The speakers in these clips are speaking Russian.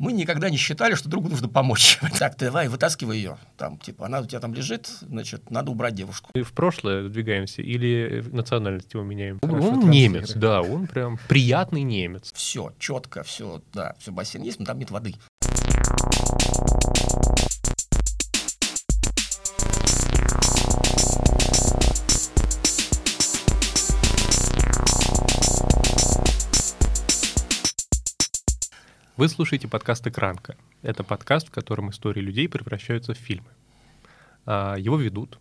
мы никогда не считали, что другу нужно помочь. Так, давай, вытаскивай ее. Там, типа, она у тебя там лежит, значит, надо убрать девушку. И в прошлое двигаемся или национальность его меняем? Хорошо он немец, да, он прям приятный немец. Все четко, все, да, все бассейн есть, но там нет воды. Вы слушаете подкаст «Экранка». Это подкаст, в котором истории людей превращаются в фильмы. А, Его ведут,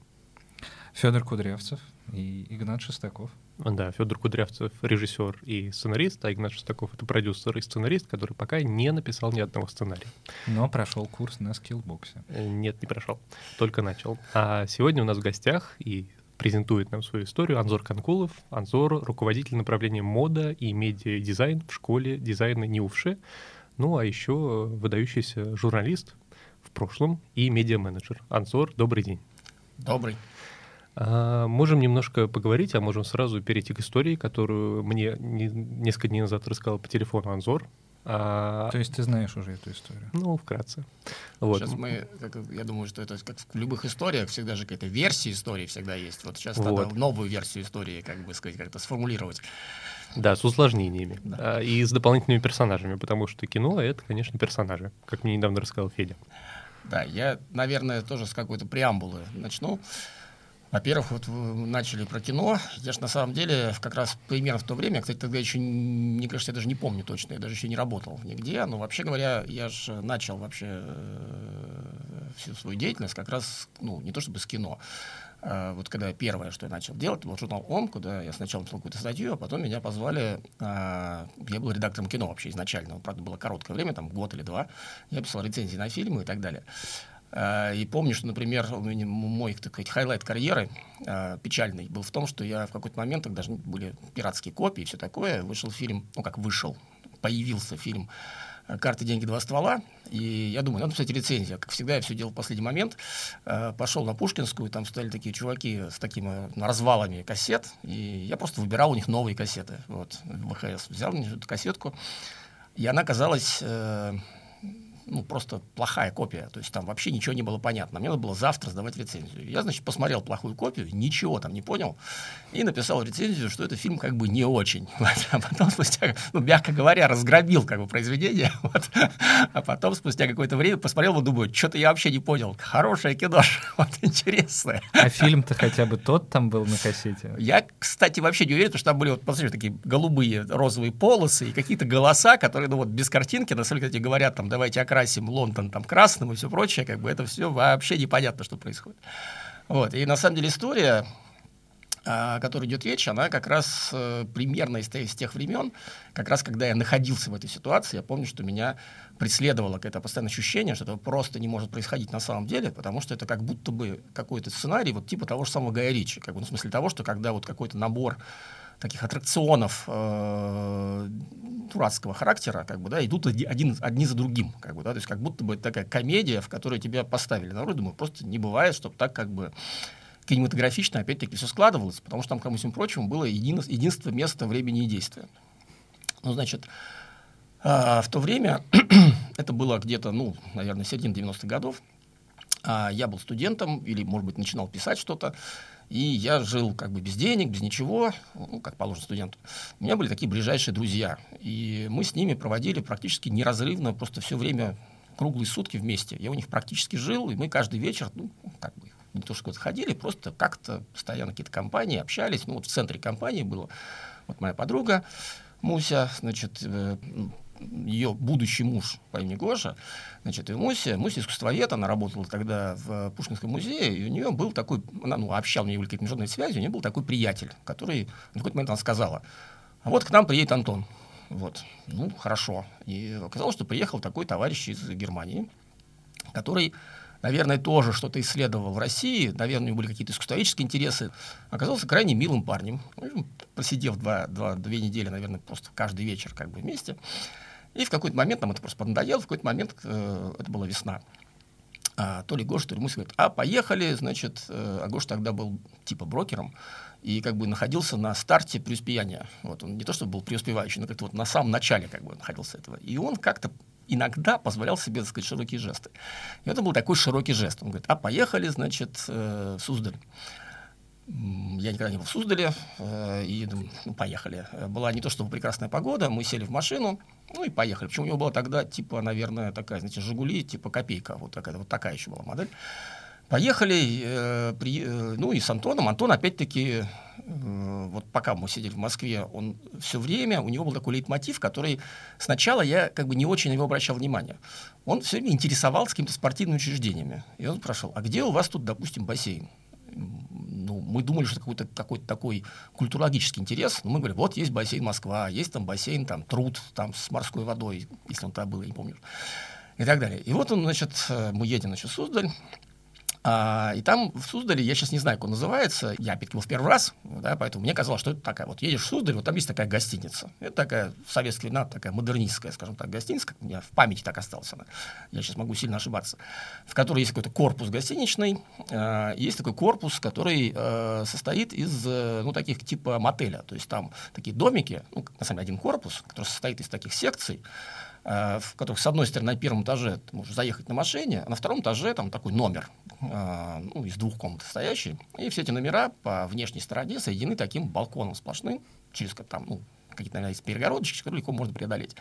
Федор Кудрявцев и Игнат Шестаков. да, Федор Кудрявцев, режиссер и сценарист, а Игнат Шестаков — это продюсер и сценарист, который пока не написал ни одного сценария. Но прошел курс на Skillbox е. Э, Нет, не прошел, только начал. А сегодня у нас в гостях и презентует нам свою историю Анзор Канкулов. Анзор — руководитель направления мода и медиа-дизайн в школе дизайна НИУ ВШЭ. Ну, а еще выдающийся журналист в прошлом и медиа-менеджер. Анзор, добрый день. Добрый. А, можем немножко поговорить, а можем сразу перейти к истории, которую мне не- несколько дней назад рассказал по телефону Анзор. А, То есть ты знаешь уже эту историю. ну, вкратце. Вот. Сейчас мы, как, я думаю, что это как в любых историях, всегда же какая-то версия истории всегда есть. Вот сейчас Вот. надо новую версию истории, как бы сказать, как-то сформулировать. Да, с усложнениями. Да. А, И с дополнительными персонажами, потому что кино — это, конечно, персонажи, как мне недавно рассказал Федя. Да, я, наверное, тоже с какой-то преамбулы начну. Во-первых, вот вы начали про кино. Я же на самом деле как раз примерно в то время, кстати, тогда еще, мне кажется, я даже не помню точно, я даже еще не работал нигде, но вообще говоря, я же начал вообще э, всю свою деятельность как раз, ну, не то чтобы с кино, а вот когда первое, что я начал делать, был журнал «Он», куда я сначала написал какую-то статью, а потом меня позвали, а, я был редактором кино вообще изначально, правда, было короткое время, там год или два, я писал рецензии на фильмы и так далее. А, И помню, что, например, у меня мой, так сказать, highlight карьеры а, печальный был в том, что я в какой-то момент, когда даже были пиратские копии и все такое, вышел фильм, ну как вышел, появился фильм э, «Карты, деньги, два ствола». И я думаю, надо написать рецензию. Как всегда, я все делал в последний момент. Э, Пошел на Пушкинскую, там стояли такие чуваки с такими развалами кассет. И я просто выбирал у них новые кассеты. Вот, ВХС. Взял мне эту кассетку. И она казалась э, ну, просто плохая копия. То есть там вообще ничего не было понятно. Мне надо было завтра сдавать рецензию. Я, значит, посмотрел плохую копию, ничего там не понял, и написал рецензию, что это фильм как бы не очень. Вот. А потом спустя, ну, мягко говоря, разгромил как бы произведение. Вот. А потом спустя какое-то время посмотрел и думаю, что-то я вообще не понял. Хорошее кино, вот интересное. А фильм-то хотя бы тот там был на кассете. Я, кстати, вообще не уверен, потому что там были вот, посмотри, такие голубые розовые полосы и какие-то голоса, которые, ну вот, без картинки, на самом деле, кстати, говорят, там, давайте окрасим Лондон там красным и все прочее, как бы это все вообще непонятно, что происходит. Вот, и на самом деле история, а, о которой идет речь, она как раз э, примерно из тех времен, как раз когда я находился в этой ситуации, я помню, что меня преследовало какое-то постоянное ощущение, что это просто не может происходить на самом деле, потому что это как будто бы какой-то сценарий, вот типа того же самого Гая Ричи, как бы, ну, в смысле того, что когда вот какой-то набор таких аттракционов э, дурацкого характера, как бы, да, идут оди- один, одни за другим, как бы, да, то есть как будто бы такая комедия, в которой тебя поставили на роль, думаю, просто не бывает, чтобы так как бы кинематографично опять-таки все складывалось, потому что там, ко всему прочему, было едино- единство места, времени и действия. Ну, значит, а, в то время, это было где-то, ну, наверное, середина 90-х годов, а, я был студентом или, может быть, начинал писать что-то, и я жил как бы без денег, без ничего, ну, как положено студенту. У меня были такие ближайшие друзья, и мы с ними проводили практически неразрывно просто все время круглые сутки вместе. Я у них практически жил, и мы каждый вечер, ну, как бы, не то что куда-то ходили, просто как-то постоянно какие-то компании, общались. Ну, вот в центре компании было вот моя подруга Муся, значит, э, ее будущий муж по имени Гоша, значит, и Муся, Муся искусствовед, она работала тогда в Пушкинском музее, и у нее был такой, она, ну, общал, у нее были какие-то международные связи, у нее был такой приятель, который в какой-то момент она сказала, а вот к нам приедет Антон. Вот, ну, хорошо. И оказалось, что приехал такой товарищ из Германии, который, наверное, тоже что-то исследовал в России, наверное, у него были какие-то искусствоведческие интересы, оказался крайне милым парнем. Ну, Посидев два, два, две недели, наверное, просто каждый вечер как бы вместе. И в какой-то момент, нам это просто поднадоело, в какой-то момент, э, это была весна, а, то ли Гоша, то ли Муся говорит, а поехали, значит, э, а Гоша тогда был типа брокером, и как бы находился на старте преуспеяния. Вот он не то, чтобы был преуспевающий, но как-то вот на самом начале как бы находился этого. И он как-то иногда позволял себе, так сказать, широкие жесты. И это был такой широкий жест. Он говорит, а поехали, значит, э, в Суздаль. Я никогда не был в Суздале, э, и ну, поехали. Была не то чтобы прекрасная погода, мы сели в машину, ну и поехали. Причем у него была тогда, типа, наверное, такая, знаете, «Жигули», типа копейка, вот такая, вот такая еще была модель. Поехали, э, при, э, ну и с Антоном. Антон, опять-таки, э, вот пока мы сидели в Москве, он все время, у него был такой лейтмотив, который сначала я как бы не очень на него обращал внимание. Он все время интересовался какими-то спортивными учреждениями. И он спрашивал, а где у вас тут, допустим, бассейн? Ну, мы думали, что какой-то какой такой культурологический интерес. Но мы говорим, вот есть бассейн Москва, есть там бассейн, там труд там, с морской водой, если он там был, я не помню. И так далее. И вот он, значит, э, мы едем, значит, в Суздаль, а, и там в Суздале, я сейчас не знаю, как он называется, я опять был в первый раз, да, поэтому мне казалось, что это такая, вот едешь в Суздаль, вот там есть такая гостиница. Это такая в советские времена, такая модернистская, скажем так, гостиница, у меня в памяти так осталась она, я сейчас могу сильно ошибаться, в которой есть какой-то корпус гостиничный, э, есть такой корпус, который э, состоит из, э, ну, таких типа мотеля, то есть там такие домики, ну, на самом деле один корпус, который состоит из таких секций, Э, в которых с одной стороны на первом этаже ты можешь заехать на машине, а на втором этаже там такой номер э, ну, из двух комнат стоящий. И все эти номера по внешней стороне соединены таким балконом сплошным, через там, ну, какие-то, наверное, есть перегородочки, которые легко можно преодолеть.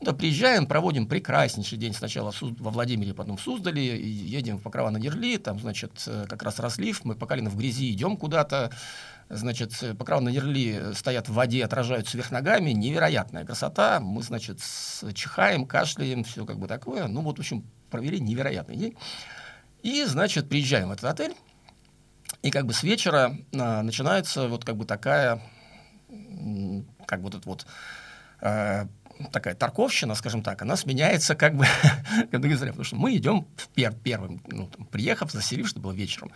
Да, приезжаем, проводим прекраснейший день сначала во Владимире, потом в Суздале, едем в Покрова на Дерли, там, значит, э, как раз разлив, мы по колено в грязи идем куда-то, значит, покров на нерли стоят в воде, отражаются вверх ногами, невероятная красота, мы, значит, чихаем, кашляем, все как бы такое, ну вот, в общем, провели невероятный день. И, значит, приезжаем в этот отель, и как бы с вечера а, начинается вот как бы такая, как вот это вот э, такая торговщина, скажем так, она сменяется как бы, потому что мы идем пер первым, ну, там, приехав, заселив, что было вечером,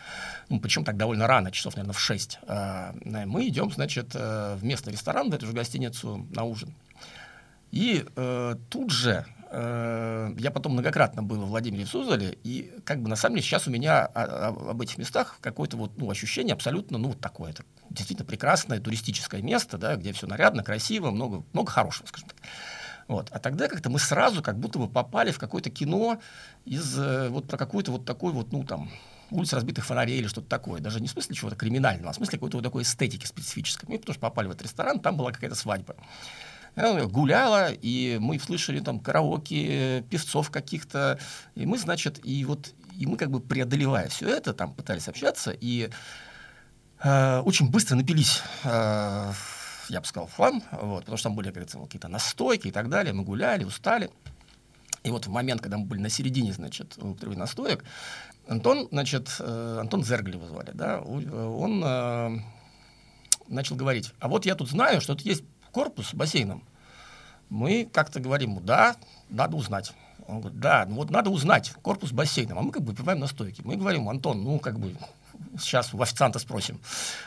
ну, причем так довольно рано, часов, наверное, в 6, э, мы идем, значит, э, в местный ресторан, в эту же гостиницу на ужин. И э, тут же я потом многократно был в Владимире в Суздале, и как бы на самом деле сейчас у меня а, а, об этих местах какое-то вот ну, ощущение абсолютно ну вот такое, это действительно прекрасное туристическое место, да, где все нарядно, красиво, много, много хорошего, скажем так. Вот. А тогда как-то мы сразу как будто бы попали в какое-то кино из э, вот про какую-то вот такой вот, ну там, улиц разбитых фонарей или что-то такое. Даже не в смысле чего-то криминального, а в смысле какой-то вот такой эстетики специфической. Мы что попали в этот ресторан, там была какая-то свадьба. Она гуляла, и мы слышали там караоке, певцов каких-то. И мы, значит, и вот и мы как бы преодолевая все это, там пытались общаться, и э, очень быстро напились э, я бы сказал, флам, вот, потому что там были какие-то настойки и так далее, мы гуляли, устали. И вот в момент, когда мы были на середине, значит, употребления настоек, Антон, значит, э, Антон Зергли его звали, да, он э, начал говорить, а вот я тут знаю, что тут есть корпус с бассейном. Мы как-то говорим, да, надо узнать. Он говорит, да, ну вот надо узнать, корпус с бассейном. А мы как бы выпиваем настойки. Мы говорим, Антон, ну как бы сейчас у официанта спросим.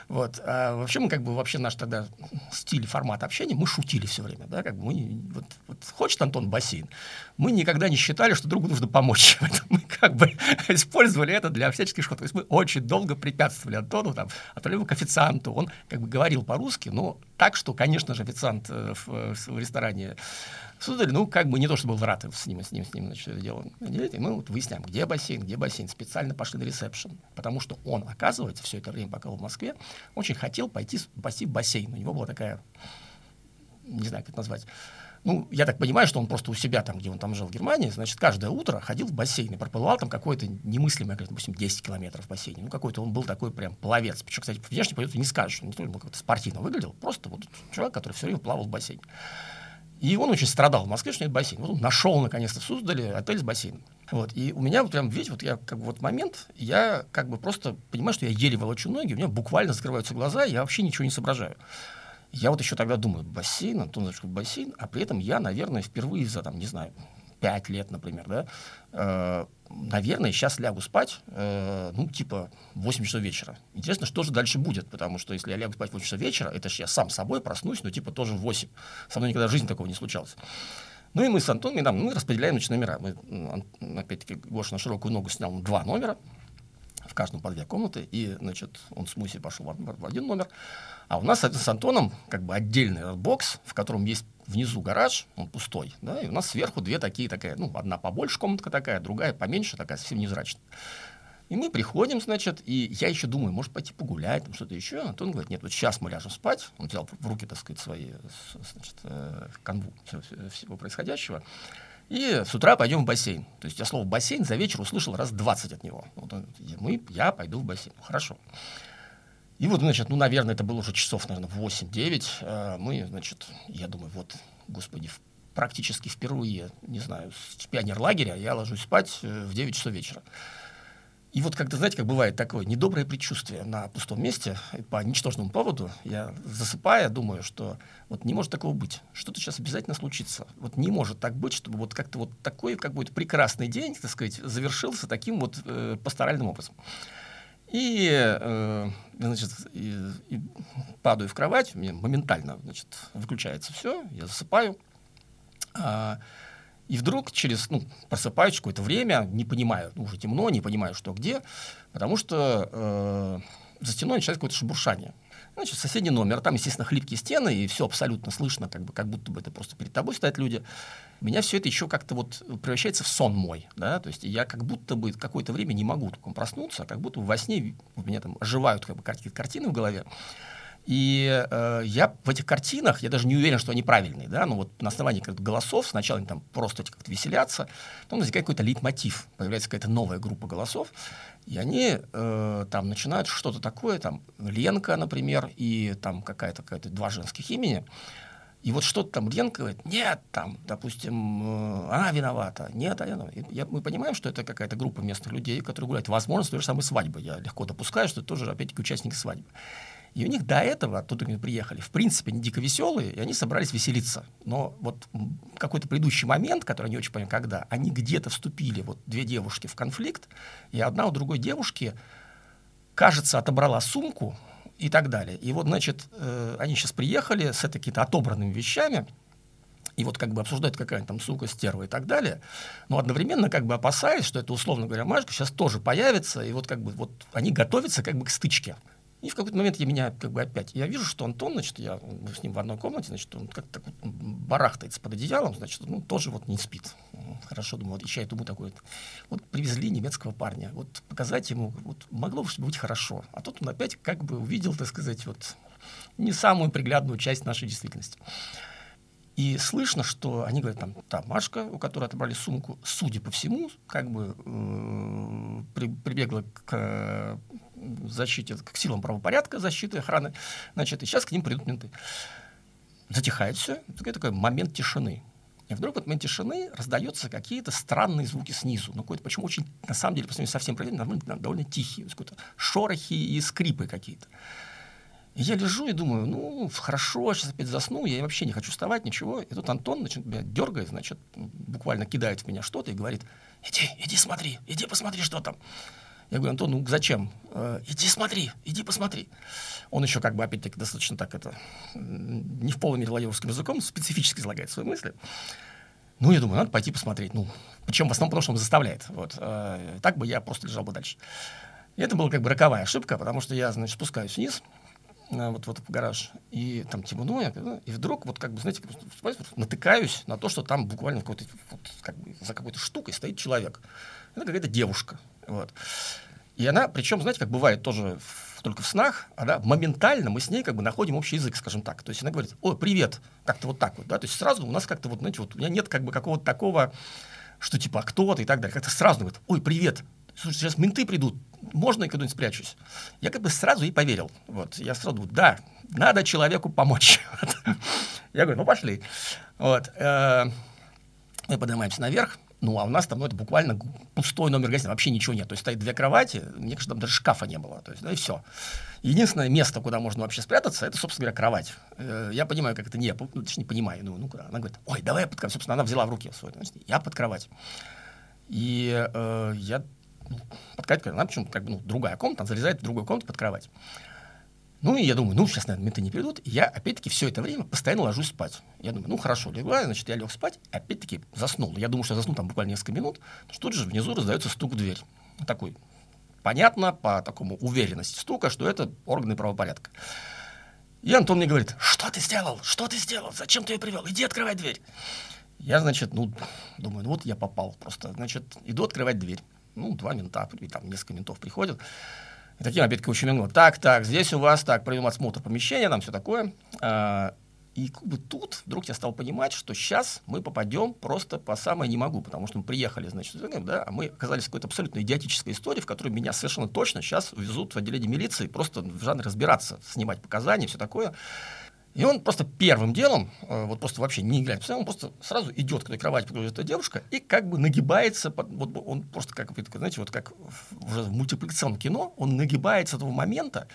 Вот. А вообще мы как бы вообще наш тогда стиль, формат общения, мы шутили все время, да, как бы мы, вот, вот хочет Антон бассейн, мы никогда не считали, что другу нужно помочь. Мы как бы использовали это для всяческих шуток. То есть мы очень долго препятствовали Антону, там, отправили к официанту, он как бы говорил по-русски, но так, что, конечно же, официант э, в, в ресторане Сударь, ну, как бы не то, что был рад с ним, с ним, с ним, значит, это дело. И мы вот выясняем, где бассейн, где бассейн. Специально пошли на ресепшн, потому что он, оказывается, все это время, пока был в Москве, очень хотел пойти в бассейн. У него была такая, не знаю, как это назвать, ну, я так понимаю, что он просто у себя там, где он там жил в Германии, значит, каждое утро ходил в бассейн и проплывал там какое-то немыслимое, допустим, 10 километров в бассейне. Ну, какой-то он был такой прям пловец. Причем, кстати, внешне пойдет не скажешь, он не только был как-то спортивно выглядел, просто вот человек, который все время плавал в бассейне. И он очень страдал в Москве, что нет бассейна. Вот он нашел, наконец-то, в Суздале отель с бассейном. Вот. И у меня вот прям, видите, вот я как бы вот момент, я как бы просто понимаю, что я еле волочу ноги, у меня буквально закрываются глаза, я вообще ничего не соображаю. Я вот еще тогда думаю, бассейн, Антон Зачков, бассейн, а при этом я, наверное, впервые за, там, не знаю, пять лет, например, да, э, наверное, сейчас лягу спать, э, ну, типа, в 8 часов вечера. Интересно, что же дальше будет, потому что если я лягу спать в 8 часов вечера, это же я сам собой проснусь, ну, типа, тоже в 8. Со мной никогда в жизни такого не случалось. Ну, и мы с Антоном, там, мы распределяем значит, номера. Мы, опять-таки, Гоша на широкую ногу снял два номера, в каждом по две комнаты, и, значит, он с Муси пошел в один номер, а у нас с Антоном как бы отдельный бокс, в котором есть внизу гараж, он пустой, да, и у нас сверху две такие, такая, ну, одна побольше комнатка такая, другая поменьше, такая совсем невзрачная. И мы приходим, значит, и я еще думаю, может пойти погулять, там что-то еще. Антон говорит, нет, вот сейчас мы ляжем спать. Он взял в руки, так сказать, свои, значит, э, канву всего происходящего. И с утра пойдем в бассейн. То есть я слово бассейн за вечер услышал раз 20 от него. Вот он, мы, я пойду в бассейн. Хорошо. И вот, значит, ну, наверное, это было уже часов, наверное, 8-9. А мы, значит, я думаю, вот, господи, практически впервые, не знаю, с пионерлагеря я ложусь спать э, в 9 часов вечера. И вот когда, знаете, как бывает такое недоброе предчувствие на пустом месте по ничтожному поводу, я засыпая думаю, что вот не может такого быть, что-то сейчас обязательно случится. Вот не может так быть, чтобы вот как-то вот такой какой-то прекрасный день, так сказать, завершился таким вот э, пасторальным образом. И, э, значит, и, и падаю в кровать, мне моментально, значит, выключается все, я засыпаю. А, и вдруг через, ну, просыпаюсь какое-то время, не понимаю, ну, уже темно, не понимаю, что где, потому что э, за стеной начинается какое-то шебуршание. Значит, соседний номер, там, естественно, хлипкие стены, и все абсолютно слышно, как, бы, как будто бы это просто перед тобой стоят люди. Меня все это еще как-то вот превращается в сон мой, да, то есть я как будто бы какое-то время не могу проснуться, а как будто во сне у меня там оживают как бы картины в голове. И э, я в этих картинах, я даже не уверен, что они правильные, да, но вот на основании как голосов сначала они там просто как-то веселятся, потом возникает какой-то лейтмотив, появляется какая-то новая группа голосов, и они э, там начинают что-то такое, там Ленка, например, и там какая-то какая-то два женских имени, и вот что-то там Ленка говорит, нет, там, допустим, э, она виновата, нет, а я, я, мы понимаем, что это какая-то группа местных людей, которые гуляют, возможно, с той же самой свадьбы, я легко допускаю, что это тоже, опять-таки, участники свадьбы. И у них до этого, оттуда они приехали, в принципе, не дико веселые, и они собрались веселиться. Но вот какой-то предыдущий момент, который не очень понимаю, когда, они где-то вступили, вот две девушки, в конфликт, и одна у другой девушки, кажется, отобрала сумку и так далее. И вот, значит, э, они сейчас приехали с какими-то отобранными вещами, и вот как бы обсуждают, какая там сука, стерва и так далее, но одновременно как бы опасаясь, что это, условно говоря, Машка сейчас тоже появится, и вот как бы вот они готовятся как бы к стычке. И в какой-то момент я меня как бы опять, я вижу, что Антон, значит, я с ним в одной комнате, значит, он как-то так вот барахтается под одеялом, значит, ну, тоже вот не спит. Хорошо, думаю, вот еще я думаю такой, вот привезли немецкого парня, вот показать ему, вот могло бы быть хорошо. А тут он опять как бы увидел, так сказать, вот не самую приглядную часть нашей действительности. И слышно, что они говорят, там, та Машка, у которой отобрали сумку, судя по всему, как бы э, при, прибегла к защите, к силам правопорядка, защиты, охраны, значит, и сейчас к ним придут менты. Затихает все, такой, такой момент тишины. И вдруг в этот момент тишины раздаются какие-то странные звуки снизу. Ну, какой-то, почему очень, на самом деле, по сравнению со всем довольно, довольно тихие. Какие-то шорохи и скрипы какие-то. Я лежу и думаю, ну, хорошо, сейчас опять засну, я вообще не хочу вставать, ничего. И тут Антон значит, меня дергает, значит, буквально кидает в меня что-то и говорит, иди, иди смотри, иди посмотри, что там. Я говорю, Антон, ну зачем? Э, иди смотри, иди посмотри. Он еще как бы, опять-таки, достаточно так это, не в полной мере владеловским языком, специфически излагает свои мысли. Ну, я думаю, надо пойти посмотреть. Ну, причем в основном потому, что он заставляет. Вот. Э, так бы я просто лежал бы дальше. И это была как бы роковая ошибка, потому что я, значит, спускаюсь вниз, э, вот, вот в гараж, и там темно, я, и вдруг, вот как бы, знаете, натыкаюсь на то, что там буквально какой-то, вот, как бы, за какой-то штукой стоит человек. Это какая-то девушка. Вот. И она, причем, знаете, как бывает тоже в, только в снах, она моментально, мы с ней как бы находим общий язык, скажем так. То есть она говорит, ой, привет, как-то вот так вот, да, то есть сразу у нас как-то вот, знаете, вот у меня нет как бы какого-то такого, что типа, а кто ты и так далее, как-то сразу говорит, ой, привет, слушай, сейчас менты придут, можно я куда-нибудь спрячусь? Я как бы сразу ей поверил, вот, я сразу говорю, да, надо человеку помочь. Я говорю, ну пошли. Вот. Э, мы поднимаемся наверх, ну, а у нас там, ну, это буквально пустой номер гостиницы, вообще ничего нет. То есть стоит две кровати, мне кажется, там даже шкафа не было. То есть, да, и все. Единственное место, куда можно вообще спрятаться, это, собственно говоря, кровать. Э, я понимаю, как это не, ну, точнее, не понимаю. Ну, ну? Она говорит, ой, давай я под кровать. Собственно, она взяла в руки свой, значит, я под кровать. И э, я ну, под кровать, она почему как бы, ну, другая комната, она залезает в другую комнату под кровать. Ну, и я думаю, ну, сейчас, наверное, менты не придут. И я, опять-таки, все это время постоянно ложусь спать. Я думаю, ну, хорошо, легла, значит, я лег спать, опять-таки заснул. Я думаю, что засну там буквально несколько минут, что тут же внизу раздается стук в дверь. Такой, понятно, по такому уверенности стука, что это органы правопорядка. И Антон мне говорит, что ты сделал? Что ты сделал? Зачем ты ее привел? Иди открывай дверь. Я, значит, ну, думаю, ну вот я попал просто. Значит, иду открывать дверь. Ну, два мента, там несколько ментов приходят. Таким, опять-таки, очень много. Так, так, здесь у вас, так, проведем осмотр помещения, там все такое. А, и как бы тут вдруг я стал понимать, что сейчас мы попадем просто по самое не могу, потому что мы приехали, значит, да, а мы оказались в какой-то абсолютно идиотической истории, в которой меня совершенно точно сейчас везут в отделение милиции, просто в жанре разбираться, снимать показания, все такое. И он просто первым делом, э, вот просто вообще не глядя, он просто сразу идет к той кровати, где эта девушка, и как бы нагибается, под, вот он просто как, знаете, вот как уже в мультипликационном кино, он нагибается этого момента,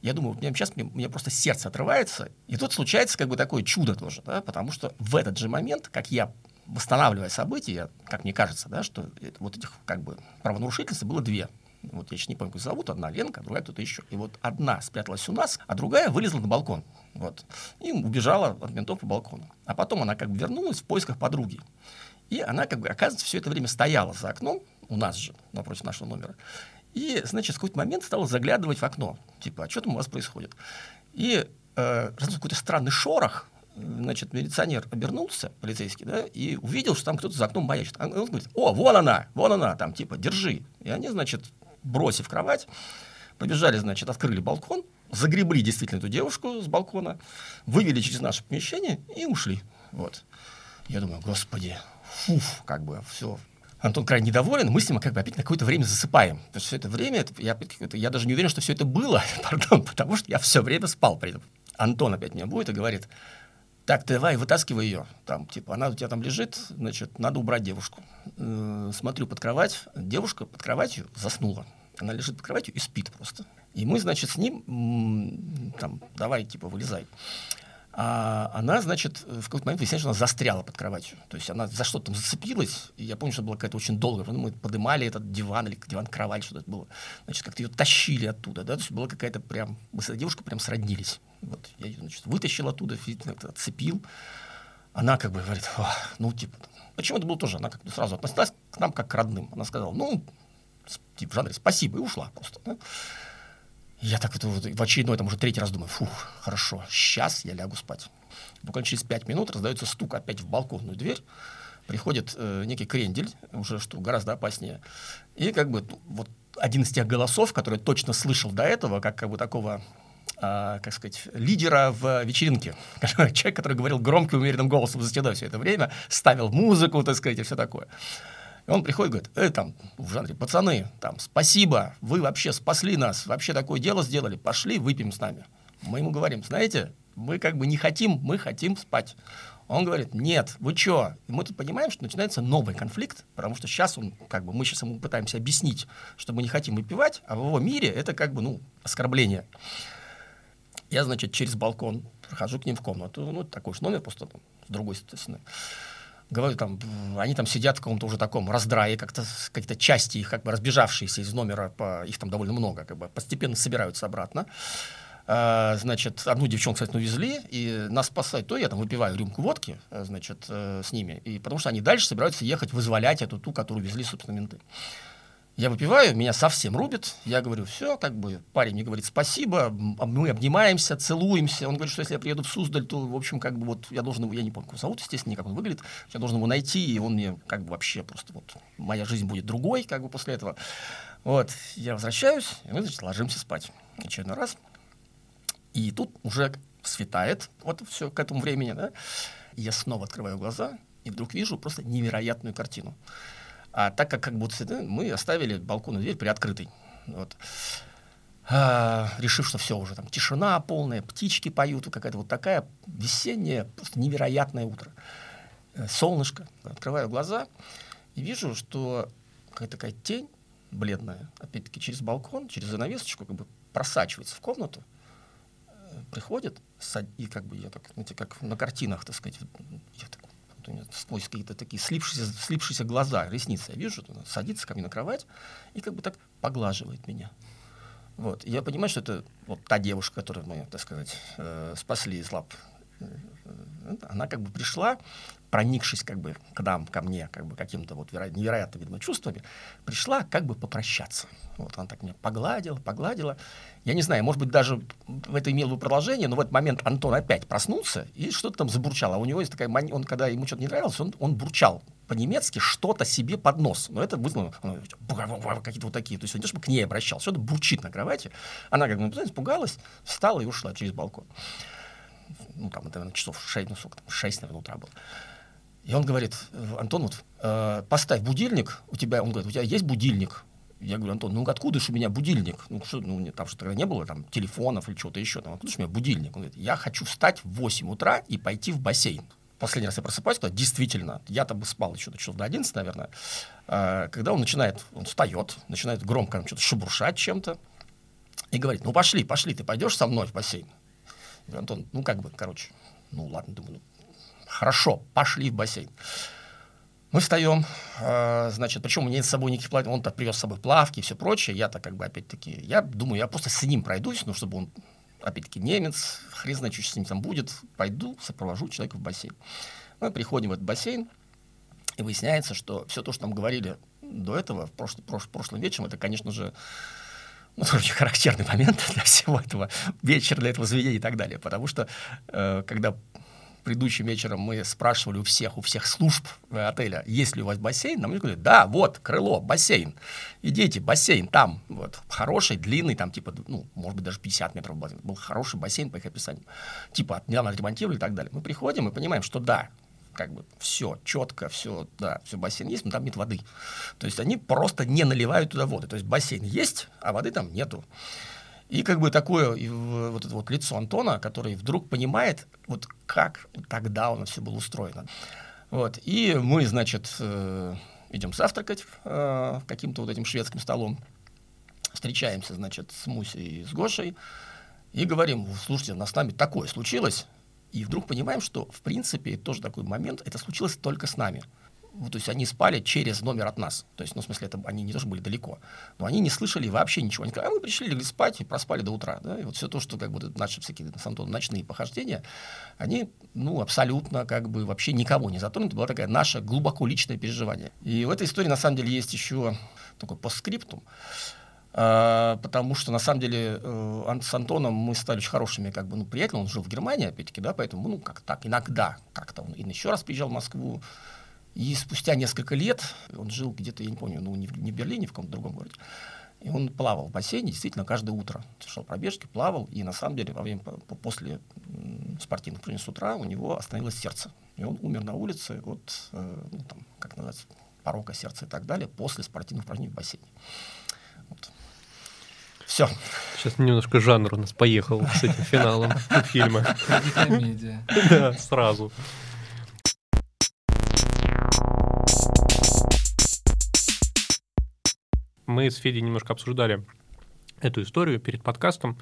я думаю, вот сейчас мне, мне просто сердце отрывается, и тут случается как бы такое чудо тоже, да, потому что в этот же момент, как я восстанавливая события, как мне кажется, да, что это, вот этих как бы правонарушительниц было две вот я сейчас не помню, как зовут, одна Ленка, другая кто-то еще. И вот одна спряталась у нас, а другая вылезла на балкон. Вот. И убежала от ментов по балкону. А потом она как бы вернулась в поисках подруги. И она, как бы, оказывается, все это время стояла за окном, у нас же, напротив нашего номера. И, значит, в какой-то момент стала заглядывать в окно. Типа, а что там у вас происходит? И э, какой-то странный шорох, значит, милиционер обернулся, полицейский, да, и увидел, что там кто-то за окном маячит. Он говорит, о, вон она, вон она, там, типа, держи. И они, значит, бросив кровать, побежали, значит, открыли балкон, загребли действительно эту девушку с балкона, вывели через наше помещение и ушли. Вот. Я думаю, господи, фуф, как бы все. Антон крайне недоволен, мы с ним как бы опять на какое-то время засыпаем. То есть все это время, это, я, это, я даже не уверен, что все это было, пардон, потому что я все время спал при этом. Антон опять меня будет и говорит, так, давай, вытаскивай ее. Там, типа, она у тебя там лежит, значит, надо убрать девушку. Э, смотрю под кровать, девушка под кроватью заснула. Она лежит под кроватью и спит просто. И мы, значит, с ним, там, давай, типа, вылезай. А она, значит, в какой-то момент выясняется, что она застряла под кроватью. То есть она за что-то там зацепилась. И я помню, что была какая-то очень долгая. Мы подымали этот диван или диван-кровать, что-то было. Значит, как-то ее тащили оттуда. Да? То есть была какая-то прям... Мы с этой девушкой прям сроднились. Вот. Я ее, значит, вытащил оттуда, отцепил. Она как бы говорит, ну, типа, почему это было тоже? Она как-то сразу относилась к нам как к родным. Она сказала, ну, типа, в жанре спасибо, и ушла просто. Да? Я так это в очередной, там уже третий раз думаю, фух, хорошо, сейчас я лягу спать. Буквально через пять минут раздается стук опять в балконную дверь. Приходит э, некий крендель, уже что гораздо опаснее. И как бы вот один из тех голосов, который точно слышал до этого, как, как бы такого а, как сказать, лидера в вечеринке. Человек, который говорил громким умеренным голосом за стеной все это время, ставил музыку, так сказать, и все такое. И он приходит и говорит, э, там, в жанре, пацаны, там, спасибо, вы вообще спасли нас, вообще такое дело сделали, пошли, выпьем с нами. Мы ему говорим, знаете, мы как бы не хотим, мы хотим спать. Он говорит, нет, вы чё? И мы тут понимаем, что начинается новый конфликт, потому что сейчас он, как бы, мы сейчас ему пытаемся объяснить, что мы не хотим выпивать, а в его мире это как бы, ну, оскорбление. Я, значит, через балкон прохожу к ним в комнату, ну, такой же номер, просто там, с другой стороны говорю, там, они там сидят в каком-то уже таком раздрае, как-то какие-то части их как бы разбежавшиеся из номера, по, их там довольно много, как бы постепенно собираются обратно. А, значит, одну девчонку, кстати, увезли, и нас спасать, то я там выпиваю рюмку водки, э, значит, э, с ними, и потому что они дальше собираются ехать вызволять эту ту, которую везли, собственно, менты. Я выпиваю, меня совсем рубит. Я говорю, все, как бы парень мне говорит спасибо, мы обнимаемся, целуемся. Он говорит, что если я приеду в Суздаль, то, в общем, как бы вот я должен его, я не помню, как зовут, естественно, как он выглядит, я должен его найти, и он мне как бы вообще просто вот, моя жизнь будет другой, как бы после этого. Вот, я возвращаюсь, и мы, значит, ложимся спать очередной раз. И тут уже светает, вот все к этому времени, да, и я снова открываю глаза, и вдруг вижу просто невероятную картину. А так как, как бы, мы оставили балконную дверь приоткрытой. Вот. А, решив, что все уже там тишина полная, птички поют, какая-то вот такая весенняя, просто невероятное утро. Э, солнышко. Открываю глаза и вижу, что какая-то такая тень бледная, опять-таки через балкон, через занавесочку, как бы просачивается в комнату, э, приходит, и как бы я так, знаете, как на картинах, так сказать, я так нее сквозь какие-то такие слипшиеся, слипшиеся глаза, ресницы, я вижу, она садится ко мне на кровать и как бы так поглаживает меня. Вот. Я понимаю, что это вот та девушка, которую мы, так сказать, э, спасли из лап. Э, она как бы пришла проникшись как бы к нам, ко мне, как бы каким-то вот веро- невероятно, видимо, чувствами, пришла как бы попрощаться. Вот она так меня погладила, погладила. Я не знаю, может быть, даже это имело бы продолжение, но в этот момент Антон опять проснулся и что-то там забурчал. А у него есть такая мания, он, когда ему что-то не нравилось, он, он бурчал по-немецки что-то себе под нос. Но это вызвало он, какие-то вот такие. То есть он не то, чтобы к ней обращался, что-то бурчит на кровати. Она как бы ну, испугалась, встала и ушла через балкон. Ну, там, наверное, часов 6, ну, сколько там, 6, наверное, утра было. И он говорит, Антон, вот, э, поставь будильник, у тебя, он говорит, у тебя есть будильник? Я говорю, Антон, ну откуда же у меня будильник? Ну, что, ну, там же тогда не было там телефонов или чего-то еще. Там, откуда же у меня будильник? Он говорит, я хочу встать в 8 утра и пойти в бассейн. Последний раз я просыпаюсь, то действительно, я там спал еще до часов до 11, наверное. А, когда он начинает, он встает, начинает громко что-то шебуршать чем-то и говорит, ну пошли, пошли, ты пойдешь со мной в бассейн? Я говорю, Антон, ну как бы, короче, ну ладно, думаю, ну, хорошо, пошли в бассейн. Мы встаем, э, значит, причем у меня нет с собой никаких плавки, он-то привез с собой плавки и все прочее, я-то как бы опять-таки, я думаю, я просто с ним пройдусь, ну, чтобы он, опять-таки, немец, хрен знает, что с ним там будет, пойду, сопровожу человека в бассейн. Мы приходим в этот бассейн, и выясняется, что все то, что нам говорили до этого, в прошлый, прош, прошлым вечером, это, конечно же, ну, очень характерный момент для всего этого вечера, для этого заведения и так далее. Потому что, э, когда предыдущим вечером мы спрашивали у всех, у всех служб э, отеля, есть ли у вас бассейн, нам говорили, да, вот, крыло, бассейн. Идите, бассейн там, вот, хороший, длинный, там, типа, ну, может быть, даже 50 метров бассейн. Был хороший бассейн по их описанию. Типа, недавно отремонтировали и так далее. Мы приходим и понимаем, что да, как бы все четко, все, да, все бассейн есть, но там нет воды. То есть они просто не наливают туда воды. То есть бассейн есть, а воды там нету. И как бы такое вот это вот лицо Антона, который вдруг понимает, вот как тогда у нас все было устроено. Вот. И мы, значит, э, идем завтракать э, каким-то вот этим шведским столом. Встречаемся, значит, с Мусей и с Гошей. И говорим, слушайте, у нас с нами такое случилось. И вдруг понимаем, что, в принципе, тоже такой момент, это случилось только с нами вот, то есть они спали через номер от нас. То есть, ну, в смысле, это они не тоже были далеко. Но они не слышали вообще ничего. Они сказали, а мы пришли, легли спать и проспали до утра. Да? И вот все то, что как бы наши всякие с Антоном ночные похождения, они, ну, абсолютно как бы вообще никого не затронуты. Это было такое наше глубоко личное переживание. И в этой истории, на самом деле, есть еще такой постскриптум. Uh, потому что, на самом деле, uh, с Антоном мы стали очень хорошими как бы, ну, приятелями. Он жил в Германии, опять-таки, да, поэтому, ну, как так, иногда как-то он еще раз приезжал в Москву, и спустя несколько лет, он жил где-то, я не помню, ну, не в, не в Берлине, в каком-то другом городе, и он плавал в бассейне действительно каждое утро. Шел пробежки, плавал, и на самом деле во время, после спортивных упражнений с утра у него остановилось сердце. И он умер на улице от, э, ну, там, как называется, порока сердца и так далее, после спортивных упражнений в бассейне. Вот. Все. Сейчас немножко жанр у нас поехал с этим финалом фильма. Комедия. Да, сразу. Мы с Федей немножко обсуждали эту историю перед подкастом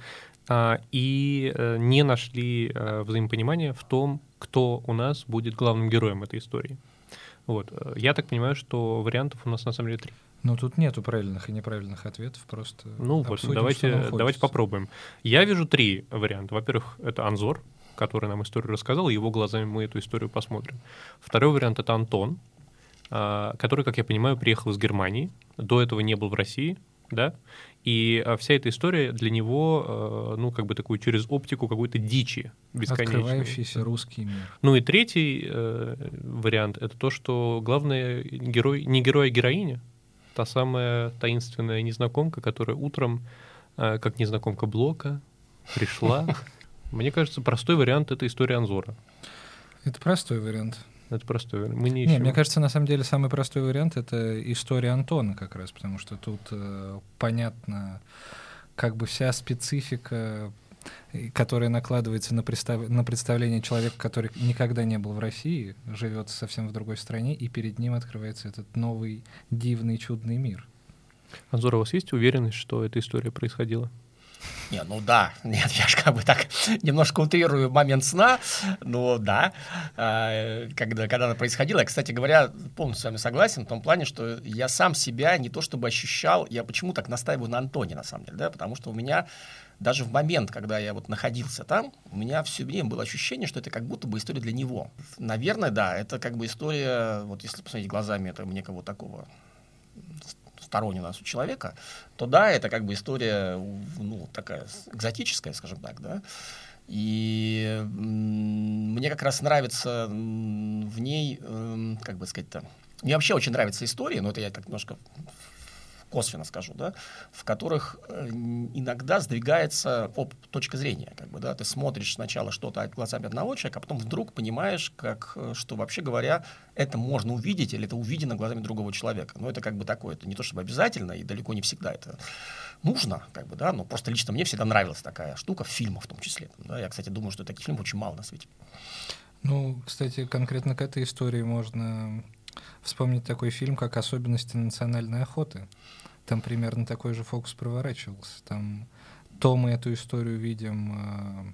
а, и а, не нашли а, взаимопонимания в том, кто у нас будет главным героем этой истории. Вот. Я так понимаю, что вариантов у нас на самом деле три. Ну, тут нету правильных и неправильных ответов, просто Ну вот, давайте, давайте попробуем. Я вижу три варианта. Во-первых, это Анзор, который нам историю рассказал, его глазами мы эту историю посмотрим. Второй вариант — это Антон, который, как я понимаю, приехал из Германии, до этого не был в России, да, и а, вся эта история для него, а, ну, как бы такую через оптику какой-то дичи бесконечной. Открывающийся русский мир. Ну и третий э, вариант — это то, что главное герой, не герой, а героиня, та самая таинственная незнакомка, которая утром, э, как незнакомка Блока, пришла. Мне кажется, простой вариант — это история Анзора. Это простой вариант. Это простой Мы не, не Мне кажется, на самом деле самый простой вариант — это история Антона как раз, потому что тут э, понятно как бы вся специфика которая накладывается на, представ... на представление человека, который никогда не был в России, живет совсем в другой стране, и перед ним открывается этот новый, дивный, чудный мир. Анзор, у вас есть уверенность, что эта история происходила? Не, ну да, нет, я же как бы так немножко утрирую момент сна, но да, а, когда, когда это происходило, я, кстати говоря, полностью с вами согласен в том плане, что я сам себя не то чтобы ощущал, я почему так настаиваю на Антоне, на самом деле, да, потому что у меня даже в момент, когда я вот находился там, у меня все время было ощущение, что это как будто бы история для него. Наверное, да, это как бы история, вот если посмотреть глазами этого некого такого стороннего нас у человека, то да, это как бы история, ну, такая экзотическая, скажем так, да. И мне как раз нравится в ней, эм, как бы сказать-то, мне вообще очень нравится история, но это я так немножко косвенно скажу, да, в которых э, иногда сдвигается оп, точка зрения. Как бы, да, ты смотришь сначала что-то глазами одного человека, а потом вдруг понимаешь, как, э, что вообще говоря, это можно увидеть или это увидено глазами другого человека. Но это как бы такое, это не то чтобы обязательно и далеко не всегда это нужно, как бы, да, но просто лично мне всегда нравилась такая штука в фильмах в том числе. Да. Я, кстати, думаю, что таких фильмов очень мало на свете. Ну, кстати, конкретно к этой истории можно вспомнить такой фильм, как «Особенности национальной охоты». Там примерно такой же фокус проворачивался. Там то мы эту историю видим э,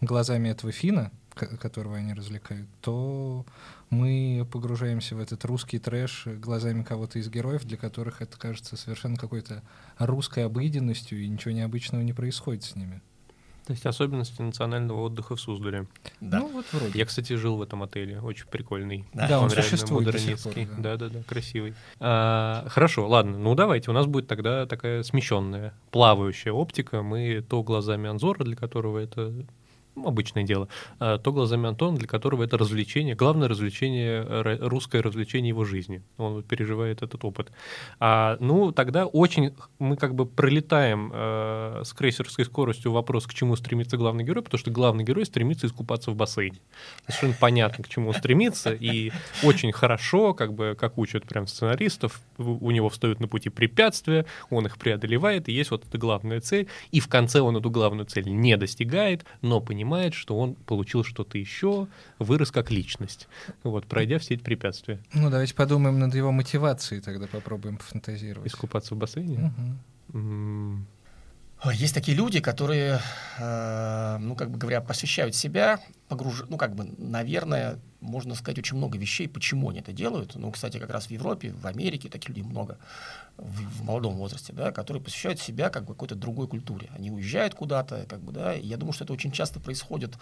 глазами этого Фина, которого они развлекают, то мы погружаемся в этот русский трэш глазами кого-то из героев, для которых это кажется совершенно какой-то русской обыденностью, и ничего необычного не происходит с ними. То есть особенности национального отдыха в Суздале. Да. Ну, вот вроде. Я, кстати, жил в этом отеле, очень прикольный. Да, да он, он существует модернистский. Да. да, да, да, красивый. А, хорошо, ладно, ну давайте, у нас будет тогда такая смещенная, плавающая оптика. Мы то глазами Анзора, для которого это обычное дело, а, то глазами Антона, для которого это развлечение, главное развлечение, русское развлечение его жизни. Он переживает этот опыт. А, ну, тогда очень мы как бы пролетаем э, с крейсерской скоростью вопрос, к чему стремится главный герой, потому что главный герой стремится искупаться в бассейне. Совершенно понятно, к чему он стремится, и очень хорошо, как бы, как учат прям сценаристов, у него встают на пути препятствия, он их преодолевает, и есть вот эта главная цель, и в конце он эту главную цель не достигает, но понимает, понимает, что он получил что-то еще, вырос как личность, вот, пройдя все эти препятствия. Ну, давайте подумаем над его мотивацией, тогда попробуем пофантазировать. Искупаться в бассейне? Угу. Есть такие люди, которые, э, ну, как бы говоря, посвящают себя, погруж... ну, как бы, наверное, можно сказать очень много вещей, почему они это делают. Ну, кстати, как раз в Европе, в Америке таких людей много в, в молодом возрасте, да, которые посвящают себя как бы какой-то другой культуре. Они уезжают куда-то, как бы, да, и я думаю, что это очень часто происходит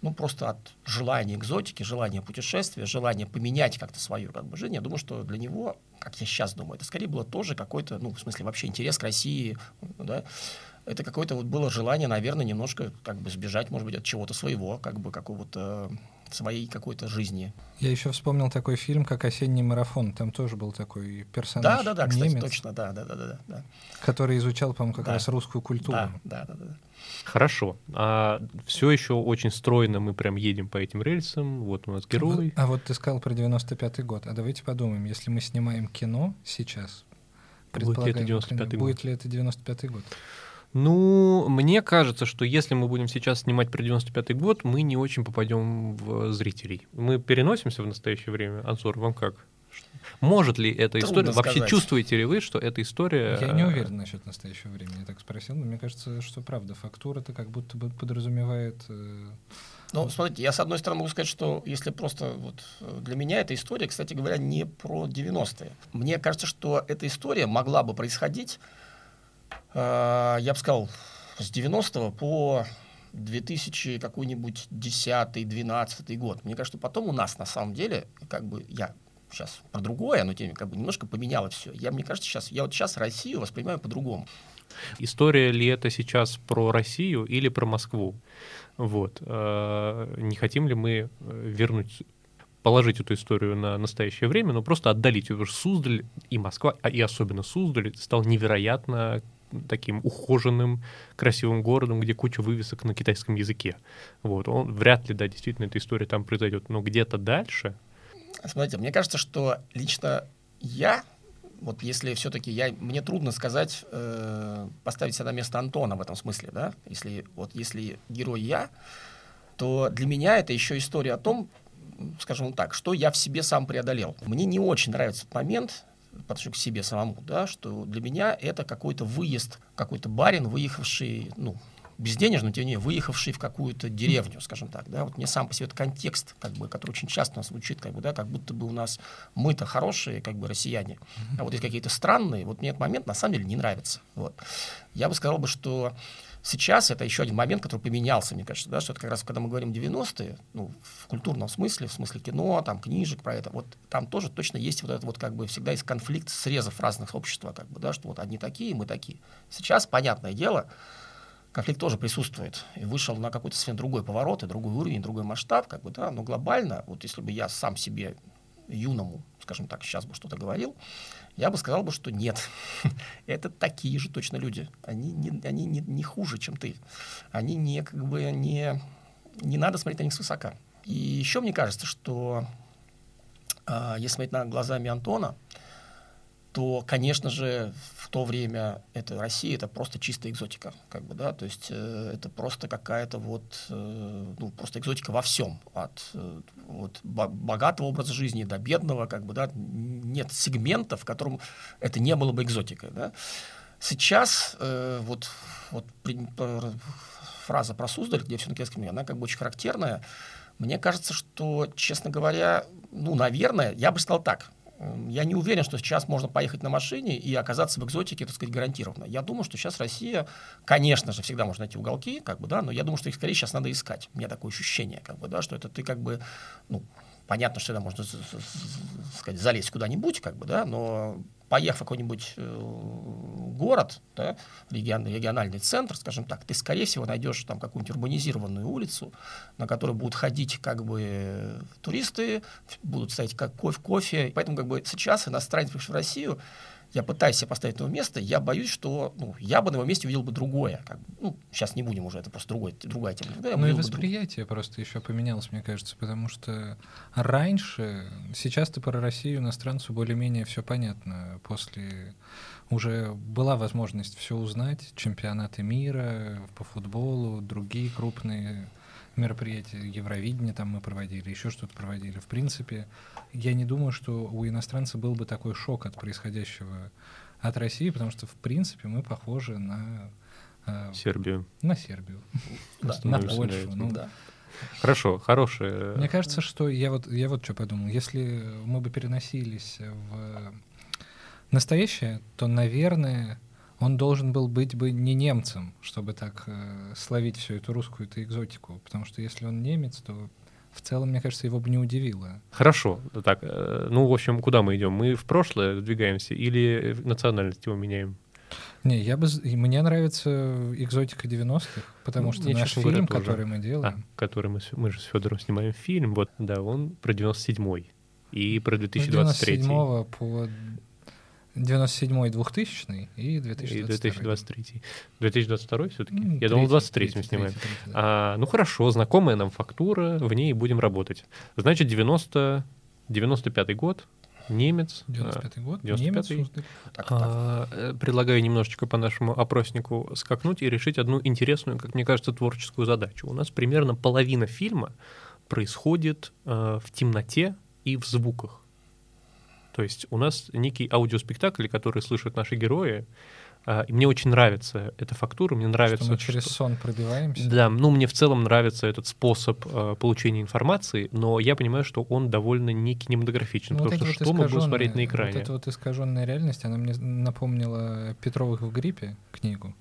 ну, просто от желания экзотики, желания путешествия, желания поменять как-то свою как бы, жизнь. Я думаю, что для него, как я сейчас думаю, это скорее было тоже какой-то, ну, в смысле, вообще интерес к России, да, это какое-то вот было желание, наверное, немножко как бы сбежать, может быть, от чего-то своего, как бы какого-то своей какой-то жизни. Я еще вспомнил такой фильм, как «Осенний марафон». Там тоже был такой персонаж. Да, да, да, кстати, точно, да, да, да, да, да. Который изучал, по-моему, как да. раз русскую культуру. Да, да, да, да. Хорошо. А все еще очень стройно мы прям едем по этим рельсам. Вот у нас герой. А вот ты сказал про 95-й год. А давайте подумаем, если мы снимаем кино сейчас, будет ли это 95-й год? Будет ли это 95-й год? Ну, мне кажется, что если мы будем сейчас снимать про 95-й год, мы не очень попадем в зрителей. Мы переносимся в настоящее время. Ансор, вам как? Может ли эта история... Сказать. Вообще чувствуете ли вы, что эта история... Я не э, уверен насчет настоящего времени, я так спросил, но мне кажется, что правда, фактура-то как будто бы подразумевает... Э, ну, смотрите, я с одной стороны могу сказать, что если просто вот э, для меня эта история, кстати говоря, не про 90-е. Мне кажется, что эта история могла бы происходить я бы сказал, с 90 по 2000 какой-нибудь 10-12 год. Мне кажется, потом у нас на самом деле, как бы я сейчас про другое, но тем как бы немножко поменяло все. Я, мне кажется, сейчас, я вот сейчас Россию воспринимаю по-другому. История ли это сейчас про Россию или про Москву? Вот. Э, не хотим ли мы э, вернуть положить эту историю на настоящее время, но просто отдалить что Суздаль и Москва, а и особенно Суздаль, стал невероятно таким ухоженным, красивым городом, где куча вывесок на китайском языке. Вот, он вряд ли, да, действительно, эта история там произойдет, но где-то дальше... Смотрите, мне кажется, что лично я, вот если все-таки я, мне трудно сказать, э, поставить себя на место Антона в этом смысле, да, если вот если герой я, то для меня это еще история о том, скажем так, что я в себе сам преодолел. Мне не очень нравится момент, подошел к себе самому, да, что для меня это какой-то выезд, какой-то барин, выехавший, ну, безденежный, тем не менее, выехавший в какую-то деревню, скажем так, да, вот мне сам по себе этот контекст, как бы, который очень часто у нас звучит, как бы, да, как будто бы у нас мы-то хорошие, как бы, россияне, а вот есть какие-то странные, вот мне этот момент на самом деле не нравится, вот. Я бы сказал бы, что Сейчас это еще один момент, который поменялся, мне кажется, да, что это как раз, когда мы говорим 90-е, ну, в культурном смысле, в смысле кино, там, книжек про это, вот там тоже точно есть вот это вот как бы всегда есть конфликт срезов разных общества, как бы, да, что вот одни такие, мы такие. Сейчас, понятное дело, конфликт тоже присутствует и вышел на какой-то совсем другой поворот и другой уровень, другой масштаб, как бы, да, но глобально, вот если бы я сам себе юному, скажем так, сейчас бы что-то говорил, я бы сказал бы, что нет. Это такие же точно люди. Они, не, они не, не хуже, чем ты. Они не, как бы, не, не надо смотреть на них свысока. И еще мне кажется, что э, если смотреть на глазами Антона, то, конечно же, в то время это Россия, это просто чистая экзотика, как бы, да, то есть э, это просто какая-то вот, э, ну, просто экзотика во всем, от э, вот, богатого образа жизни до бедного, как бы, да, нет сегмента, в котором это не было бы экзотикой, да. Сейчас э, вот, вот при, фраза про Суздаль, где все на китайском она как бы очень характерная. Мне кажется, что, честно говоря, ну, наверное, я бы сказал так, я не уверен, что сейчас можно поехать на машине и оказаться в экзотике, так сказать, гарантированно. Я думаю, что сейчас Россия, конечно же, всегда можно найти уголки, как бы, да, но я думаю, что их скорее сейчас надо искать. У меня такое ощущение, как бы, да, что это ты как бы, ну, понятно, что это можно сказать, залезть куда-нибудь, как бы, да, но поехав в какой-нибудь э, город, да, регион, региональный центр, скажем так, ты, скорее всего, найдешь там какую-нибудь урбанизированную улицу, на которой будут ходить как бы туристы, будут стоять как кофе, кофе. Поэтому как бы сейчас иностранец, пришел в Россию, я пытаюсь себя поставить на его место, я боюсь, что ну, я бы на его месте увидел бы другое. Как бы, ну, сейчас не будем уже, это просто другой, другая тема. Да, ну и восприятие друг... просто еще поменялось, мне кажется, потому что раньше, сейчас-то про Россию иностранцу более-менее все понятно. После уже была возможность все узнать, чемпионаты мира по футболу, другие крупные мероприятия, Евровидение там мы проводили, еще что-то проводили. В принципе, я не думаю, что у иностранца был бы такой шок от происходящего от России, потому что, в принципе, мы похожи на... Э, Сербию. На Сербию. На Польшу. Ну, да. Хорошо, хорошее. Мне кажется, что я вот, я вот что подумал. Если мы бы переносились в настоящее, то, наверное, он должен был быть бы не немцем, чтобы так э, словить всю эту русскую эту экзотику. Потому что если он немец, то в целом, мне кажется, его бы не удивило. Хорошо. Так, э, ну, в общем, куда мы идем? Мы в прошлое двигаемся или национальность его меняем? Не, я бы... Мне нравится экзотика 90-х, потому ну, что наш фильм, говоря, который мы делаем... А, который мы, мы же с Федором снимаем фильм, вот, да, он про 97-й и про 2023. С 97 по 97-й, 2000 и 2023. И 2023. 2022 все-таки? Ну, Я думал, в 23 мы снимаем. 3, 3, да. а, ну хорошо, знакомая нам фактура, в ней будем работать. Значит, 90, 95 год, немец. 95 год, 95 немец. Так, а, э, Предлагаю немножечко по нашему опроснику скакнуть и решить одну интересную, как мне кажется, творческую задачу. У нас примерно половина фильма происходит э, в темноте и в звуках. То есть у нас некий аудиоспектакль, который слышат наши герои, а, и мне очень нравится эта фактура, мне нравится... Что мы через что... сон пробиваемся? Да, ну мне в целом нравится этот способ э, получения информации, но я понимаю, что он довольно не кинематографичен, ну, потому что вот что мы будем смотреть на экране? Вот эта вот искаженная реальность, она мне напомнила Петровых в гриппе книгу.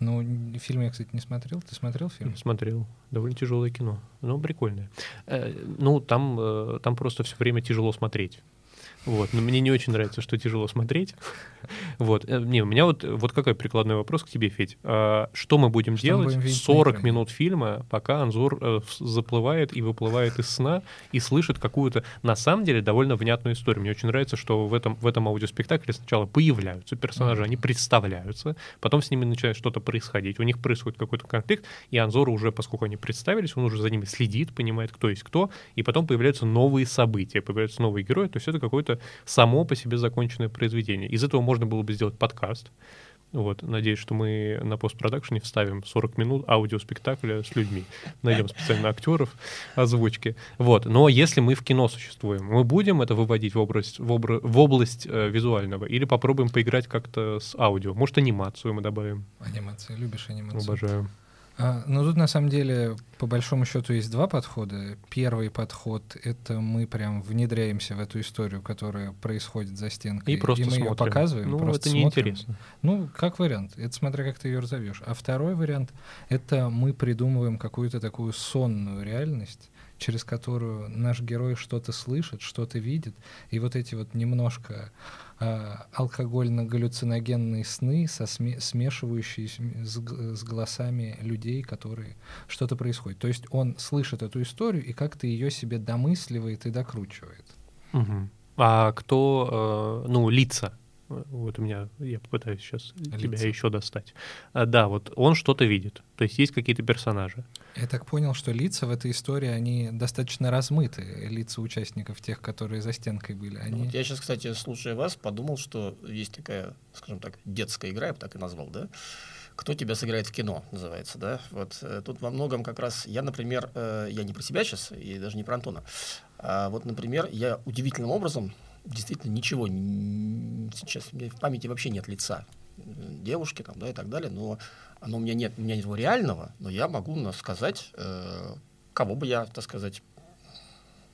Ну, фильм я, кстати, не смотрел. Ты смотрел фильм? Смотрел. Довольно тяжелое кино. Но прикольное. Э, ну, там, э, там просто все время тяжело смотреть. Вот. Но мне не очень нравится, что тяжело смотреть. Вот. Э, не, у меня вот, вот какой прикладной вопрос к тебе, Федь. А, что мы будем что делать мы будем 40 минут фильма, пока Анзор э, заплывает и выплывает из сна и слышит какую-то, на самом деле, довольно внятную историю. Мне очень нравится, что в этом, в этом аудиоспектакле сначала появляются персонажи, mm-hmm. они представляются, потом с ними начинает что-то происходить, у них происходит какой-то конфликт, и Анзор уже, поскольку они представились, он уже за ними следит, понимает, кто есть кто, и потом появляются новые события, появляются новые герои, то есть это какое-то само по себе законченное произведение. Из этого можно было бы сделать подкаст. Вот, надеюсь, что мы на постпродакшене вставим 40 минут аудиоспектакля с людьми. Найдем специально актеров, озвучки. Вот. Но если мы в кино существуем, мы будем это выводить в область, в обра- в область э, визуального или попробуем поиграть как-то с аудио. Может, анимацию мы добавим. Анимация. Любишь анимацию? Обожаю. А, ну, тут на самом деле, по большому счету, есть два подхода. Первый подход — это мы прям внедряемся в эту историю, которая происходит за стенкой, И просто мы ее смотрим. показываем. Ну, просто это неинтересно. Ну, как вариант. Это смотря как ты ее разовьешь. А второй вариант — это мы придумываем какую-то такую сонную реальность, через которую наш герой что-то слышит, что-то видит, и вот эти вот немножко а, алкогольно-галлюциногенные сны, со сме- смешивающиеся с, с голосами людей, которые что-то происходит. То есть он слышит эту историю и как-то ее себе домысливает и докручивает. Мгм. А кто, э, ну, лица? Вот у меня, я попытаюсь сейчас тебя Лица. еще достать. А, да, вот он что-то видит. То есть есть какие-то персонажи. Я так понял, что лица в этой истории, они достаточно размыты, лица участников, тех, которые за стенкой были. Ну, Они... Вот я сейчас, кстати, слушая вас, подумал, что есть такая, скажем так, детская игра, я бы так и назвал, да? Кто тебя сыграет в кино, называется, да? Вот э, тут во многом как раз я, например, э, я не про себя сейчас и даже не про Антона, а вот, например, я удивительным образом действительно ничего сейчас у меня в памяти вообще нет лица э, девушки там, да, и так далее, но оно у меня нет, у меня нет его реального, но я могу сказать, э, кого бы я, так сказать,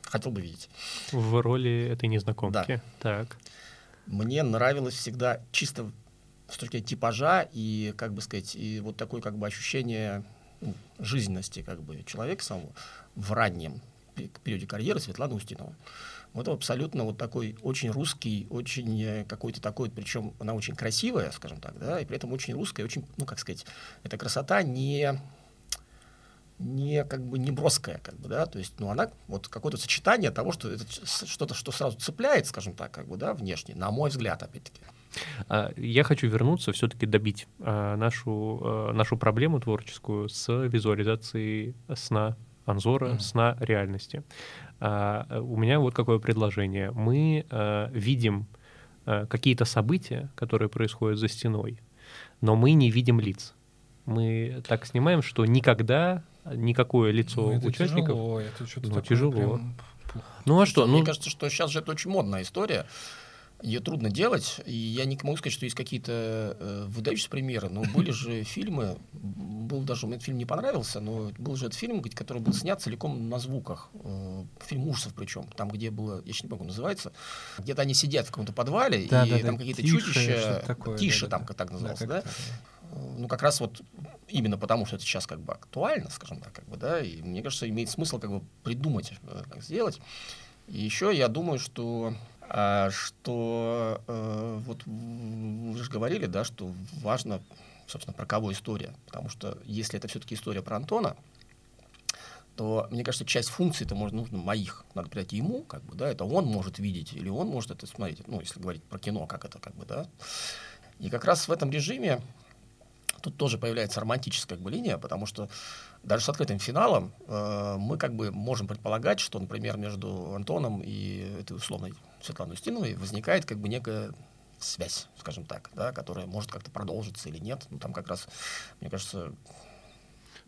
хотел бы видеть. В роли этой незнакомки. Так. мне нравилось всегда чисто с точки зрения типажа и, как бы сказать, и вот такое как бы ощущение ну, жизненности как бы человека самого в раннем пе- периоде карьеры Светланы Устинова. Вот абсолютно вот такой очень русский, очень э, какой-то такой, причем она очень красивая, скажем так, да, и при этом очень русская, очень, ну, как сказать, эта красота не не как бы не броская, как бы, да, то есть, ну, она вот какое-то сочетание того, что это что-то, что сразу цепляет, скажем так, как бы, да, внешне, на мой взгляд, опять-таки. А, Я хочу вернуться, все-таки добить а, нашу, а, нашу проблему творческую с визуализацией сна Анзора, Мгм. сна реальности. А, э, У меня вот какое предложение. Мы а, видим а, какие-то события, которые происходят за стеной, но мы не видим лиц. Мы так снимаем, что никогда никакое лицо Ну, это участников... тяжело, это что-то Ну, такое тяжело. прям. Ну а что? Мне Ну, кажется, что сейчас же это очень модная история. Ее трудно делать, и я не могу сказать, что есть какие-то э, выдающиеся примеры, но были же фильмы, был даже, мне этот фильм не понравился, но был же этот фильм, который был снят целиком на звуках, э, фильм ужасов причем, там, где было, я еще не помню, как называется, где-то они сидят в каком-то подвале, Да, и да, да, там какие-то тише, чудища, такое, тише да, да, там да. как так Да, назывался, как да? это? ну, как раз вот именно потому, что это сейчас как бы актуально, скажем так, как бы, да, и мне кажется, имеет смысл как бы придумать, э, как сделать. И еще я думаю, что, что э, вот вы же говорили, да, что важно, собственно, про кого история, потому что если это все-таки история про Антона, то, мне кажется, часть функций это может нужно моих. Надо придать ему, как бы, да, это он может видеть, или он может это смотреть, ну, если говорить про кино, как это, как бы, да. И как раз в этом режиме тут тоже появляется романтическая как бы, линия, потому что даже с открытым финалом э, мы как бы можем предполагать, что, например, между Антоном и этой условной Светланой Устиновой возникает как бы некая связь, скажем так, да, которая может как-то продолжиться или нет. Ну, там как раз, мне кажется,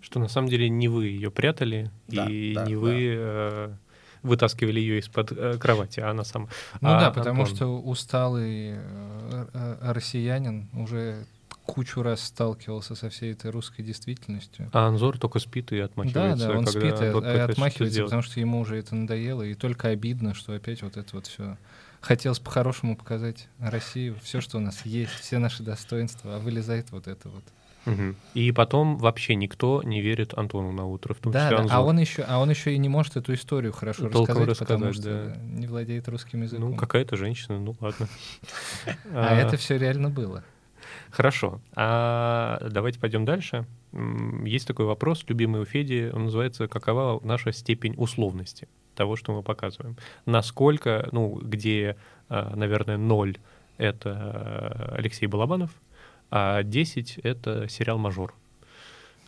что на самом деле не вы ее прятали, Да, и да, не да. вы э, вытаскивали ее из-под э, кровати, а она сама. Ну А да, потому Антон? что усталый э, э, россиянин уже кучу раз сталкивался со всей этой русской действительностью. А Анзор только спит и Да, отмахивается. да, он когда спит и от- отмахивается, потому что ему уже это надоело, и только обидно, что опять вот это вот все. Хотелось по-хорошему показать Россию, все, что у нас есть, все наши достоинства, а вылезает вот это вот. Мгм. И потом вообще никто не верит Антону на утро, в том Да, числе да, Анзор. а он еще, а он еще и не может эту историю хорошо Толком рассказать, потому рассказать, что не владеет русским языком. Ну, какая-то женщина, ну ладно. А это все реально было. Хорошо. А давайте пойдем дальше. Есть такой вопрос, любимый у Феди, он называется «Какова наша степень условности того, что мы показываем?» Насколько, ну, где, а, наверное, 0 — это э, Алексей Балабанов, а 10 — это сериал «Мажор».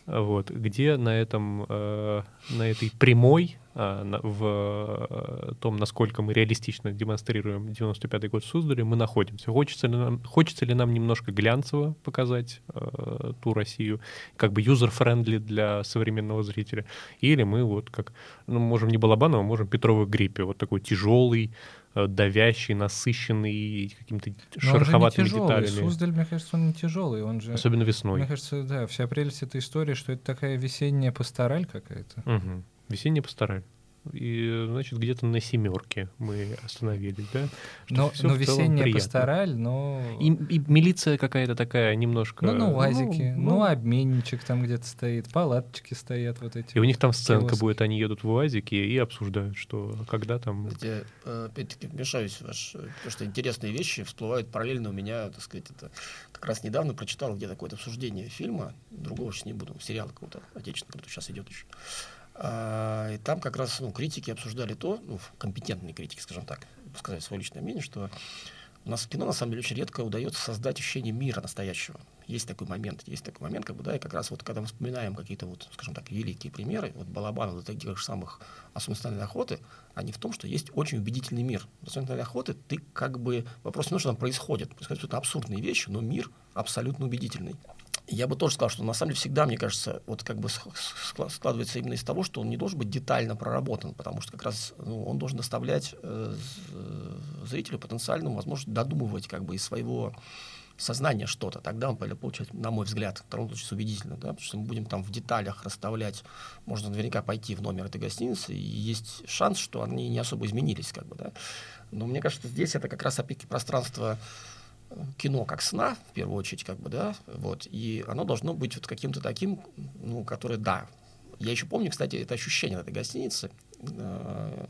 Вот. Где на, этом, э, на этой прямой в э, том, насколько мы реалистично демонстрируем 95-й год в Суздале, мы находимся. Хочется ли нам, хочется ли нам немножко глянцево показать э, ту Россию, как бы user-friendly для современного зрителя, или мы вот как, ну, можем не Балабанова, можем Петровых в гриппе, вот такой тяжелый, э, давящий, насыщенный какими-то шероховатыми тяжелый. деталями. Суздаль, мне кажется, он не тяжелый. Он же, Особенно весной. мне кажется, да, вся прелесть этой истории, что это такая весенняя пастораль какая-то. Мгм. Весенний постарали. И, значит, где-то на семерке мы остановились, да? Что Но, но весенняя приятно. пастораль, но... И, и милиция какая-то такая немножко... Ну, на УАЗике, ну, ну, обменничек там где-то стоит, палаточки стоят вот эти. И у них там сценка киоски. будет, они едут в УАЗике и обсуждают, что когда там... Кстати, э, опять-таки вмешаюсь в ваш, э, потому что интересные вещи всплывают параллельно у меня, так сказать, это как раз недавно прочитал где-то какое-то обсуждение фильма, другого сейчас не буду, сериала какого-то отечественного, который сейчас идет еще. А, и там как раз ну, критики обсуждали то, ну, компетентные критики, скажем так, сказать свое личное мнение, что у нас в кино, на самом деле, очень редко удается создать ощущение мира настоящего. Есть такой момент, есть такой момент, как бы, да, и как раз вот когда мы вспоминаем какие-то вот, скажем так, великие примеры, вот Балабанов, вот таких же самых осмысленной охоты, они в том, что есть очень убедительный мир. В охоты ты как бы, вопрос не то, что там происходит, происходят абсурдные вещи, но мир абсолютно убедительный. Я бы тоже сказал, что на самом деле всегда, мне кажется, вот как бы складывается именно из того, что он не должен быть детально проработан, потому что как раз ну, он должен доставлять э, э, зрителю потенциальному возможность додумывать как бы из своего сознания что-то. Тогда он получать, на мой взгляд, в втором случае убедительно, да, потому что мы будем там в деталях расставлять, можно наверняка пойти в номер этой гостиницы, и есть шанс, что они не особо изменились, как бы, да. Но мне кажется, здесь это как раз опять пространство э, кино как сна, в первую очередь, как бы, да, вот, и оно должно быть вот каким-то таким, ну, которое, да. Я еще помню, кстати, это ощущение от этой гостиницы. Э,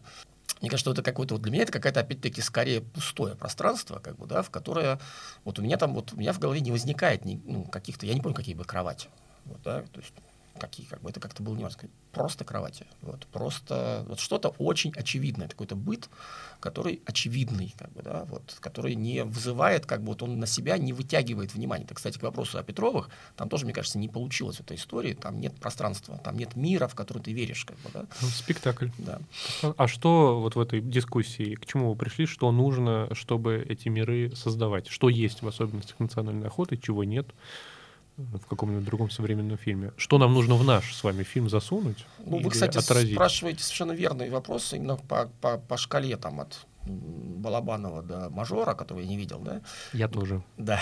Мне кажется, это какое-то, вот для меня это какая-то, опять-таки, скорее пустое пространство, как бы, да, в которое, вот у меня там, вот у меня в голове не возникает ни, ну, каких-то, я не помню, какие бы кровати, вот, да, то есть какие, как бы, это как-то было сказать, просто кровати, вот, просто, вот что-то очень очевидное, какой-то быт, который очевидный, как бы, да, вот, который не вызывает, как бы, вот он на себя не вытягивает внимание. Это, кстати, к вопросу о Петровых, там тоже, мне кажется, не получилось в этой истории, там нет пространства, там нет мира, в который ты веришь, как бы, да, Ну, спектакль. да. А что вот в этой дискуссии, к чему вы пришли, что нужно, чтобы эти миры создавать? Что есть в особенностях национальной охоты, чего нет в каком-нибудь другом современном фильме? Что нам нужно в наш с вами фильм засунуть Ну, вы, кстати, отразить? спрашиваете совершенно верный вопрос именно по, по, по шкале там от Балабанова до Мажора, которого я не видел, да? Я тоже. Да.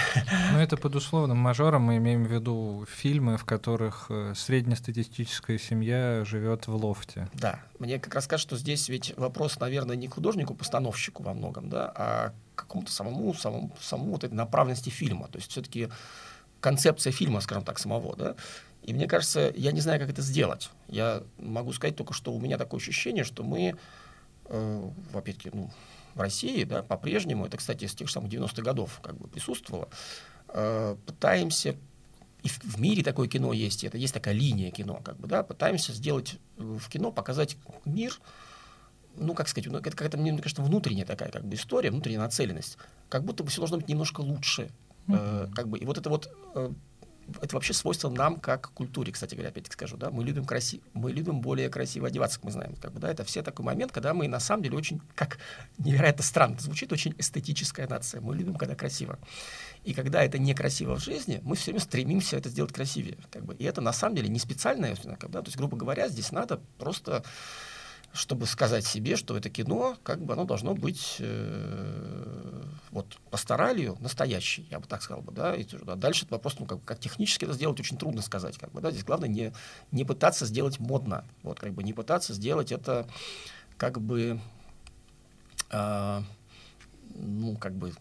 Но это под условным мажором мы имеем в виду фильмы, в которых э, среднестатистическая семья живет в лофте. Да, мне как раз кажется, что здесь ведь вопрос, наверное, не к художнику-постановщику во многом, да, а к какому-то самому, самому, самому вот этой направленности фильма. То есть все-таки концепция фильма, скажем так, самого, да. И мне кажется, я не знаю, как это сделать. Я могу сказать только, что у меня такое ощущение, что мы, э, опять-таки, ну, в России, да, по-прежнему, это, кстати, с тех же самых 90-х годов как бы присутствовало, э, пытаемся и в, в мире такое кино есть, это есть такая линия кино, как бы, да, пытаемся сделать э, в кино, показать мир, ну, как сказать, ну, это какая-то, мне кажется, внутренняя такая как бы история, внутренняя нацеленность, как будто бы все должно быть немножко лучше, э, как бы, и вот это вот, э, это вообще свойство нам как культуре, кстати говоря, опять-таки скажу, да, мы любим красиво, мы любим более красиво одеваться, как мы знаем, как бы, да, это все такой момент, когда мы на самом деле очень, как невероятно странно, звучит очень эстетическая нация, мы любим, когда красиво. И когда это некрасиво в жизни, мы все время стремимся это сделать красивее. Как бы. И это на самом деле не специальное, когда, то есть, грубо говоря, здесь надо просто, чтобы сказать себе, что это кино, как бы оно должно быть э, вот пасторалью настоящей, я бы так сказал бы, да. И а дальше это вопрос, ну как, как технически это сделать очень трудно сказать, как бы, да. Здесь главное не не пытаться сделать модно, вот как бы не пытаться сделать это как бы э, ну как бы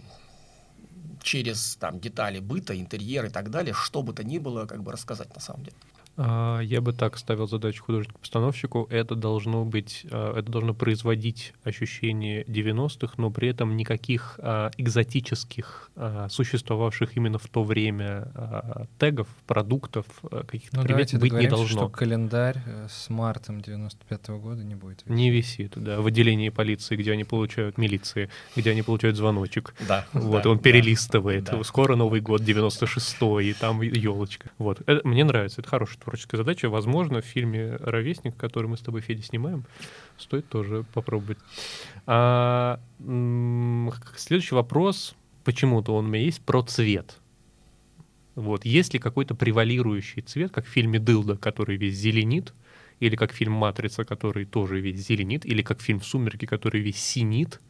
через там детали быта, интерьер и так далее, что бы то ни было, как бы рассказать на самом деле. А, Я бы так ставил задачу художнику-постановщику. Это должно быть, а, это должно производить ощущение 90-х, но при этом никаких а, экзотических, существовавших именно в то время тегов, продуктов, каких-то Ну, примет быть не должно. что календарь э, с мартом 95 года не будет. висеть. Не висит, да, в отделении полиции, где они получают, милиции, где они получают звоночек. Да. Вот, да, он да, перелистывает. да. Скоро Новый год, 96-й, и там елочка. Вот. Это, мне нравится, это хорошее творческая задача. Возможно, в фильме «Ровесник», который мы с тобой, Федя, снимаем, стоит тоже попробовать. А, следующий вопрос, почему-то он у меня есть, про цвет. Вот. Есть ли какой-то превалирующий цвет, как в фильме «Дылда», который весь зеленит, или как фильм «Матрица», который тоже весь зеленит, или как фильм «Сумерки», который весь синит,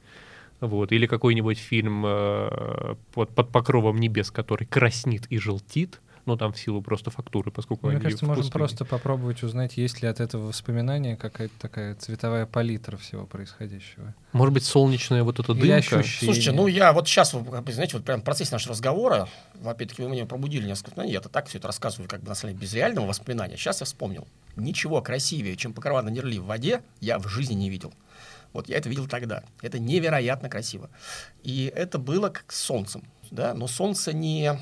вот, или какой-нибудь фильм э, под, под покровом небес, который краснит и желтит, ну, там в силу просто фактуры, поскольку Мне они кажется, в можно просто попробовать узнать, есть ли от этого воспоминания какая-то такая цветовая палитра всего происходящего. Может быть, солнечная вот эта Или дымка? ощущение. Слушайте, ну я вот сейчас, знаете, вот прям в процессе нашего разговора, опять-таки вы меня пробудили несколько воспоминаний, я-то так все это рассказываю, как бы на самом деле без реального воспоминания. Сейчас я вспомнил. Ничего красивее, чем покрова на нерли в воде, я в жизни не видел. Вот я это видел тогда. Это невероятно красиво. И это было как с солнцем. Да? Но солнце не,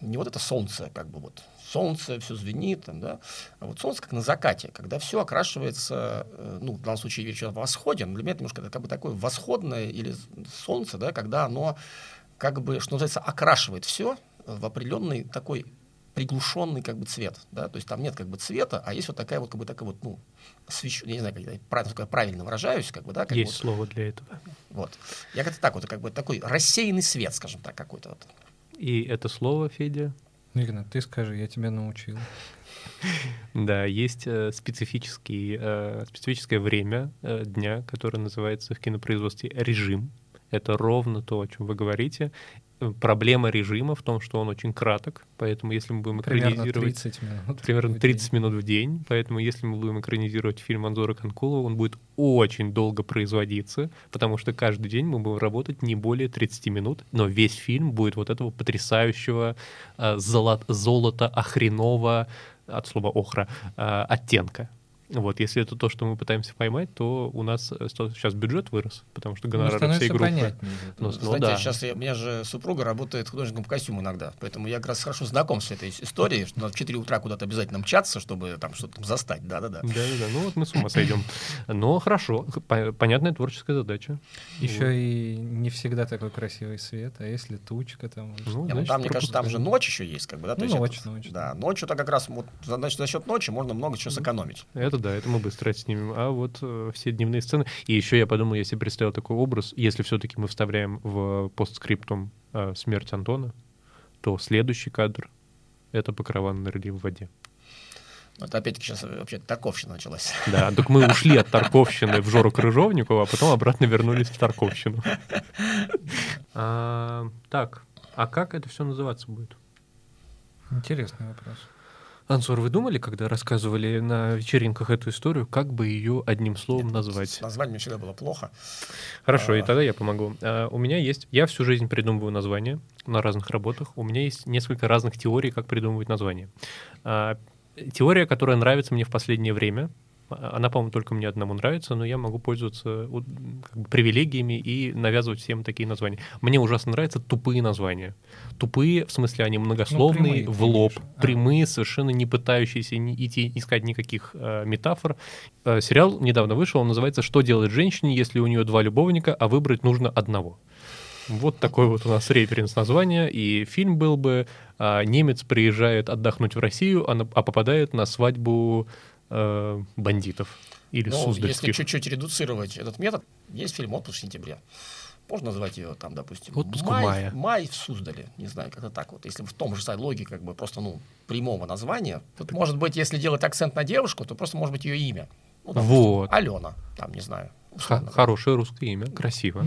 не вот это солнце, как бы вот солнце, все звенит, там, да, а вот солнце как на закате, когда все окрашивается, э, ну, в данном случае вечер восходен, для меня это немножко это как бы такое восходное или солнце, да, когда оно как бы, что называется, окрашивает все в определенный такой приглушенный как бы цвет, да, то есть там нет как бы цвета, а есть вот такая вот как бы такая вот, ну, освещ... я не знаю, как я правильно, правильно выражаюсь, как бы, да, как Есть вот, слово для этого. вот. Я как-то так вот, как бы такой рассеянный свет, скажем так, какой-то вот. И это слово, Федя, Игнат, ты скажи, я тебя научил. Да, есть э, специфический, э, специфическое время э, дня, которое называется в кинопроизводстве режим. Это ровно то, о чем вы говорите. Э, Проблема режима в том, что он очень краток, поэтому если мы будем Примерно экранизировать 30 минут. примерно в 30 день. минут в день, поэтому если мы будем экранизировать фильм Анзора Конкулова, он будет очень долго производиться, потому что каждый день мы будем работать не более 30 минут, но весь фильм будет вот этого потрясающего э, золот- золота охренового, от слова охра, э, оттенка. Вот, если это то, что мы пытаемся поймать, то у нас э, сейчас бюджет вырос, потому что Ну, гонорары всей становится группы. понятнее. Ну, зато. ну Знаете, да. сейчас я, у меня же супруга работает художником по костюму иногда, поэтому я как раз хорошо знаком с этой историей, что надо в 4 утра куда-то обязательно мчаться, чтобы там что-то там застать, да-да-да. Да-да-да, ну вот мы с ума сойдем. Но хорошо, по- понятная творческая задача. Еще и не всегда такой красивый свет, а если тучка там... Ну, ну, значит, там, мне кажется, там же ночь еще есть, как бы, да? Ну, ночь, это- ночь, Да, ночью-то как раз, вот, за- значит, за счет ночи можно много чего сэкономить. Это да, это мы быстро снимем. А вот э, все дневные сцены. И еще я подумал, я себе представил такой образ, если все-таки мы вставляем в постскриптум э, смерть Антона, то следующий кадр — это покрова на нырли в воде. Это опять-таки сейчас вообще Тарковщина началась. Да, так мы ушли от Тарковщины в Жору Крыжовникова, а потом обратно вернулись в Тарковщину. А, Так, а как это все называться будет? Интересный вопрос. Ансор, вы думали, когда рассказывали на вечеринках эту историю, как бы ее одним словом С назвать? названием мне всегда было плохо. Хорошо, и А. тогда я помогу. А, У меня есть... Я всю жизнь придумываю названия на разных работах. У меня есть несколько разных теорий, как придумывать названия. А, Теория, которая нравится мне в последнее время, она, по-моему, только мне одному нравится, но я могу пользоваться как бы, привилегиями и навязывать всем такие названия. Мне ужасно нравятся тупые названия. Тупые, в смысле, они многословные, прямые, в лоб, конечно. А. прямые, совершенно не пытающиеся ни- идти, искать никаких э, метафор. Э, сериал недавно вышел, он называется «Что делать женщине, если у нее два любовника, а выбрать нужно одного?» Вот такой вот у нас референс названия, и фильм был бы а, «Немец приезжает отдохнуть в Россию, а, на- а попадает на свадьбу э, бандитов» или Ну, если суздальских. чуть-чуть редуцировать этот метод, есть фильм «Отпуск в сентябре». Можно назвать ее там, допустим, «Отпуск май, мае». май в Суздале. Не знаю, как-то так вот. Если в том же логике, как бы просто, ну, прямого названия. Тут, может быть, если делать акцент на девушку, то просто может быть ее имя. Ну, допустим, Вот. Алена, там, не знаю. Условно. хорошее русское имя, красиво.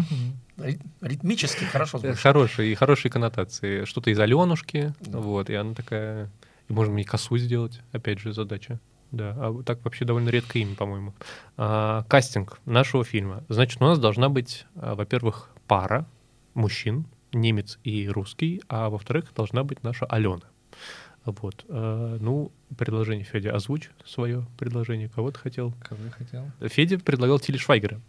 Ри- Ритмически хорошо Э, звучит. Хорошие и хорошие коннотации. Что-то из Аленушки, Да. вот, и она такая... И можем и косу сделать, опять же, задача. Да, а так вообще довольно редкое имя, по-моему. А, кастинг нашего фильма. Значит, у нас должна быть, а, во-первых, пара мужчин, немец и русский, а во-вторых, должна быть наша Алена. Вот. а, ну, предложение, Федя, озвучь свое предложение. Кого ты хотел? Кого я хотел? Федя предлагал Тили Швайгера.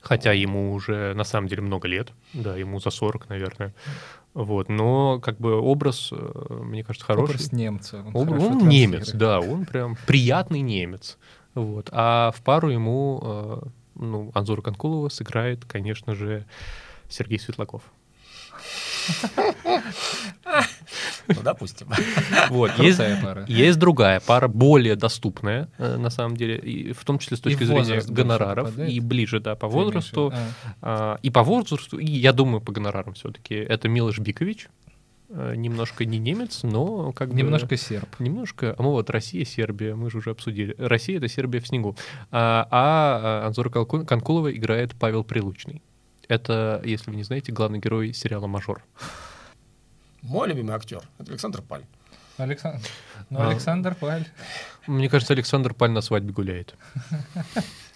Хотя ему уже на самом деле много лет, да, ему за 40, наверное. Вот, но как бы образ, э, мне кажется, хороший. Образ немца. Он, Об- он немец, да, он прям приятный немец. Вот. А в пару ему, э, ну, Анзора Конкулова сыграет, конечно же, Сергей Светлаков. Ну, допустим. Вот. Есть, пара. есть другая пара, более доступная, э, на самом деле, и в том числе с И точки в зрения гонораров, попадает? и ближе, да, по Ты возрасту. А. А, И по возрасту, и я думаю, по гонорарам все-таки. Это Милош Бикович, э, немножко не немец, но как бы... Немножко серб. Немножко. А мы вот Россия, Сербия, мы же уже обсудили. Россия — это Сербия в снегу. А, а Анзора Канкулова играет Павел Прилучный. Это, если вы не знаете, главный герой сериала «Мажор». Мой любимый актер — это Александр Паль. Александр. Ну, А. Александр Паль. Мне кажется, Александр Паль на свадьбе гуляет.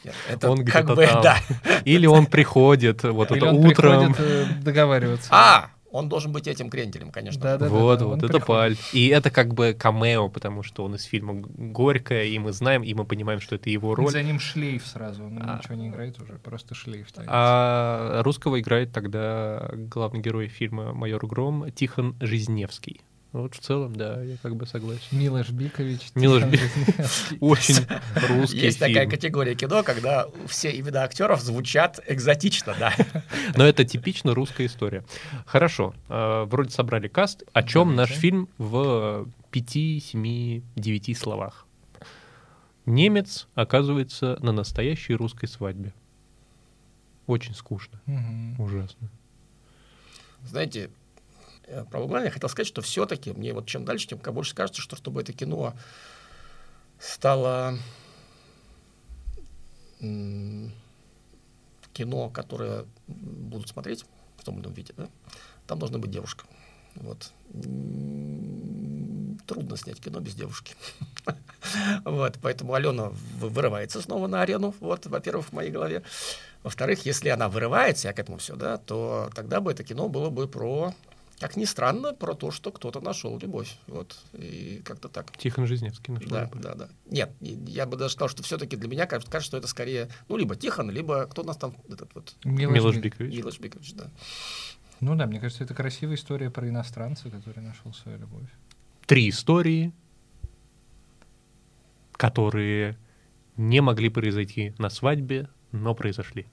Нет, Это Он как где-то бы, там. да. Или он приходит вот Или это он утром. приходит э, договариваться. А, он должен быть этим кренделем, конечно. Да, да, вот, да, вот, это приходит. Паль. И это как бы камео, потому что он из фильма «Горькая», и мы знаем, и мы понимаем, что это его роль. За ним шлейф сразу. Он А. ничего не играет уже, просто шлейф. тянется. А русского играет тогда главный герой фильма «Майор Гром» Тихон Жизневский. Вот в целом, да, я как бы согласен. Милош Бикович. Милош Тихон Би- Жизневский. Очень русский Есть такая категория кино, когда все имена актеров звучат экзотично, да. Но это типично русская история. Хорошо, э, вроде собрали каст. О чем наш фильм в 5, 7, 9 словах? Немец оказывается на настоящей русской свадьбе. Очень скучно, ужасно. Знаете, э, Лугана я хотел сказать, что все-таки мне вот чем дальше, тем больше кажется, что чтобы это кино стало кино, которое будут смотреть в том или ином виде, да, там должна быть девушка. Вот. Трудно снять кино без девушки. Вот, поэтому Алена вы- вырывается снова на арену, вот, во-первых, в моей голове. Во-вторых, если она вырывается, я к этому все, да, то тогда бы это кино было бы про, как ни странно, про то, что кто-то нашел любовь. Вот, и как-то так. Тихон Жизневский нашел Да, любовь. да, да. Нет, я бы даже сказал, что все-таки для меня кажется, кажется, что это скорее, ну, либо Тихон, либо кто у нас там, этот вот, Милош Милош Би- Бикович. Милош Бикович, да. Ну да, мне кажется, это красивая история про иностранца, который нашел свою любовь. Три истории, которые не могли произойти на свадьбе, но произошли.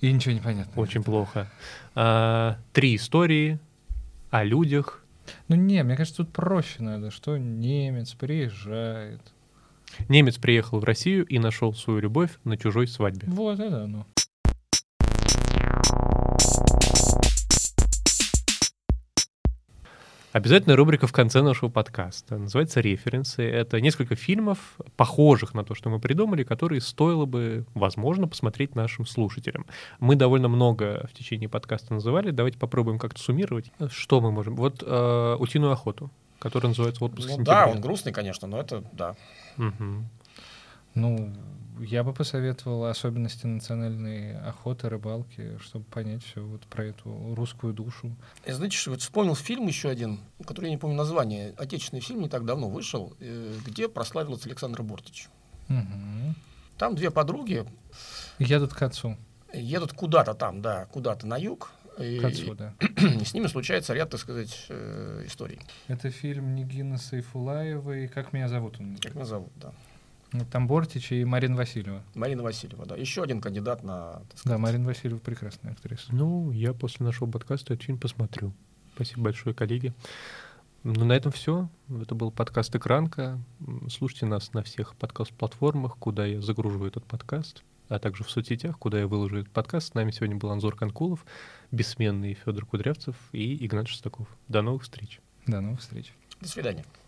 И ничего не понятно. Очень плохо. А, Три истории о людях, Ну не, мне кажется, тут проще надо, что немец приезжает. Немец приехал в Россию и нашел свою любовь на чужой свадьбе. Вот это оно. Обязательно рубрика в конце нашего подкаста. Называется «Референсы». Это несколько фильмов, похожих на то, что мы придумали, которые стоило бы, возможно, посмотреть нашим слушателям. Мы довольно много в течение подкаста называли. Давайте попробуем как-то суммировать. Что мы можем? Вот э, «Утиную охоту», которая называется «Отпуск Ну сентябре». да, он грустный, конечно, но это, да. Мгм. Ну, я бы посоветовал особенности национальной охоты, рыбалки, чтобы понять все вот про эту русскую душу. Я, знаете, вот вспомнил фильм еще один, который я не помню название. Отечественный фильм не так давно вышел, э, где прославился Александр Бортич. Мгм. Там две подруги Едут к отцу. едут куда-то там, да, куда-то на юг. И, К отцу, да. и с ними случается ряд, так сказать, э, историй. Это фильм Нигина Сайфулаевой «Как меня зовут» он Как меня зовут, да. Там Бортич и Марина Васильева. Марина Васильева, да. Еще один кандидат на, Да, Марина Васильева прекрасная актриса. Ну, я после нашего подкаста этот фильм посмотрю. Спасибо большое, коллеги. Ну, на этом все. Это был подкаст «Экранка». Слушайте нас на всех подкаст-платформах, куда я загружу этот подкаст, а также в соцсетях, куда я выложу этот подкаст. С нами сегодня был Анзор Конкулов, бессменный Федор Кудрявцев и Игнат Шестаков. До новых встреч. До новых встреч. До свидания.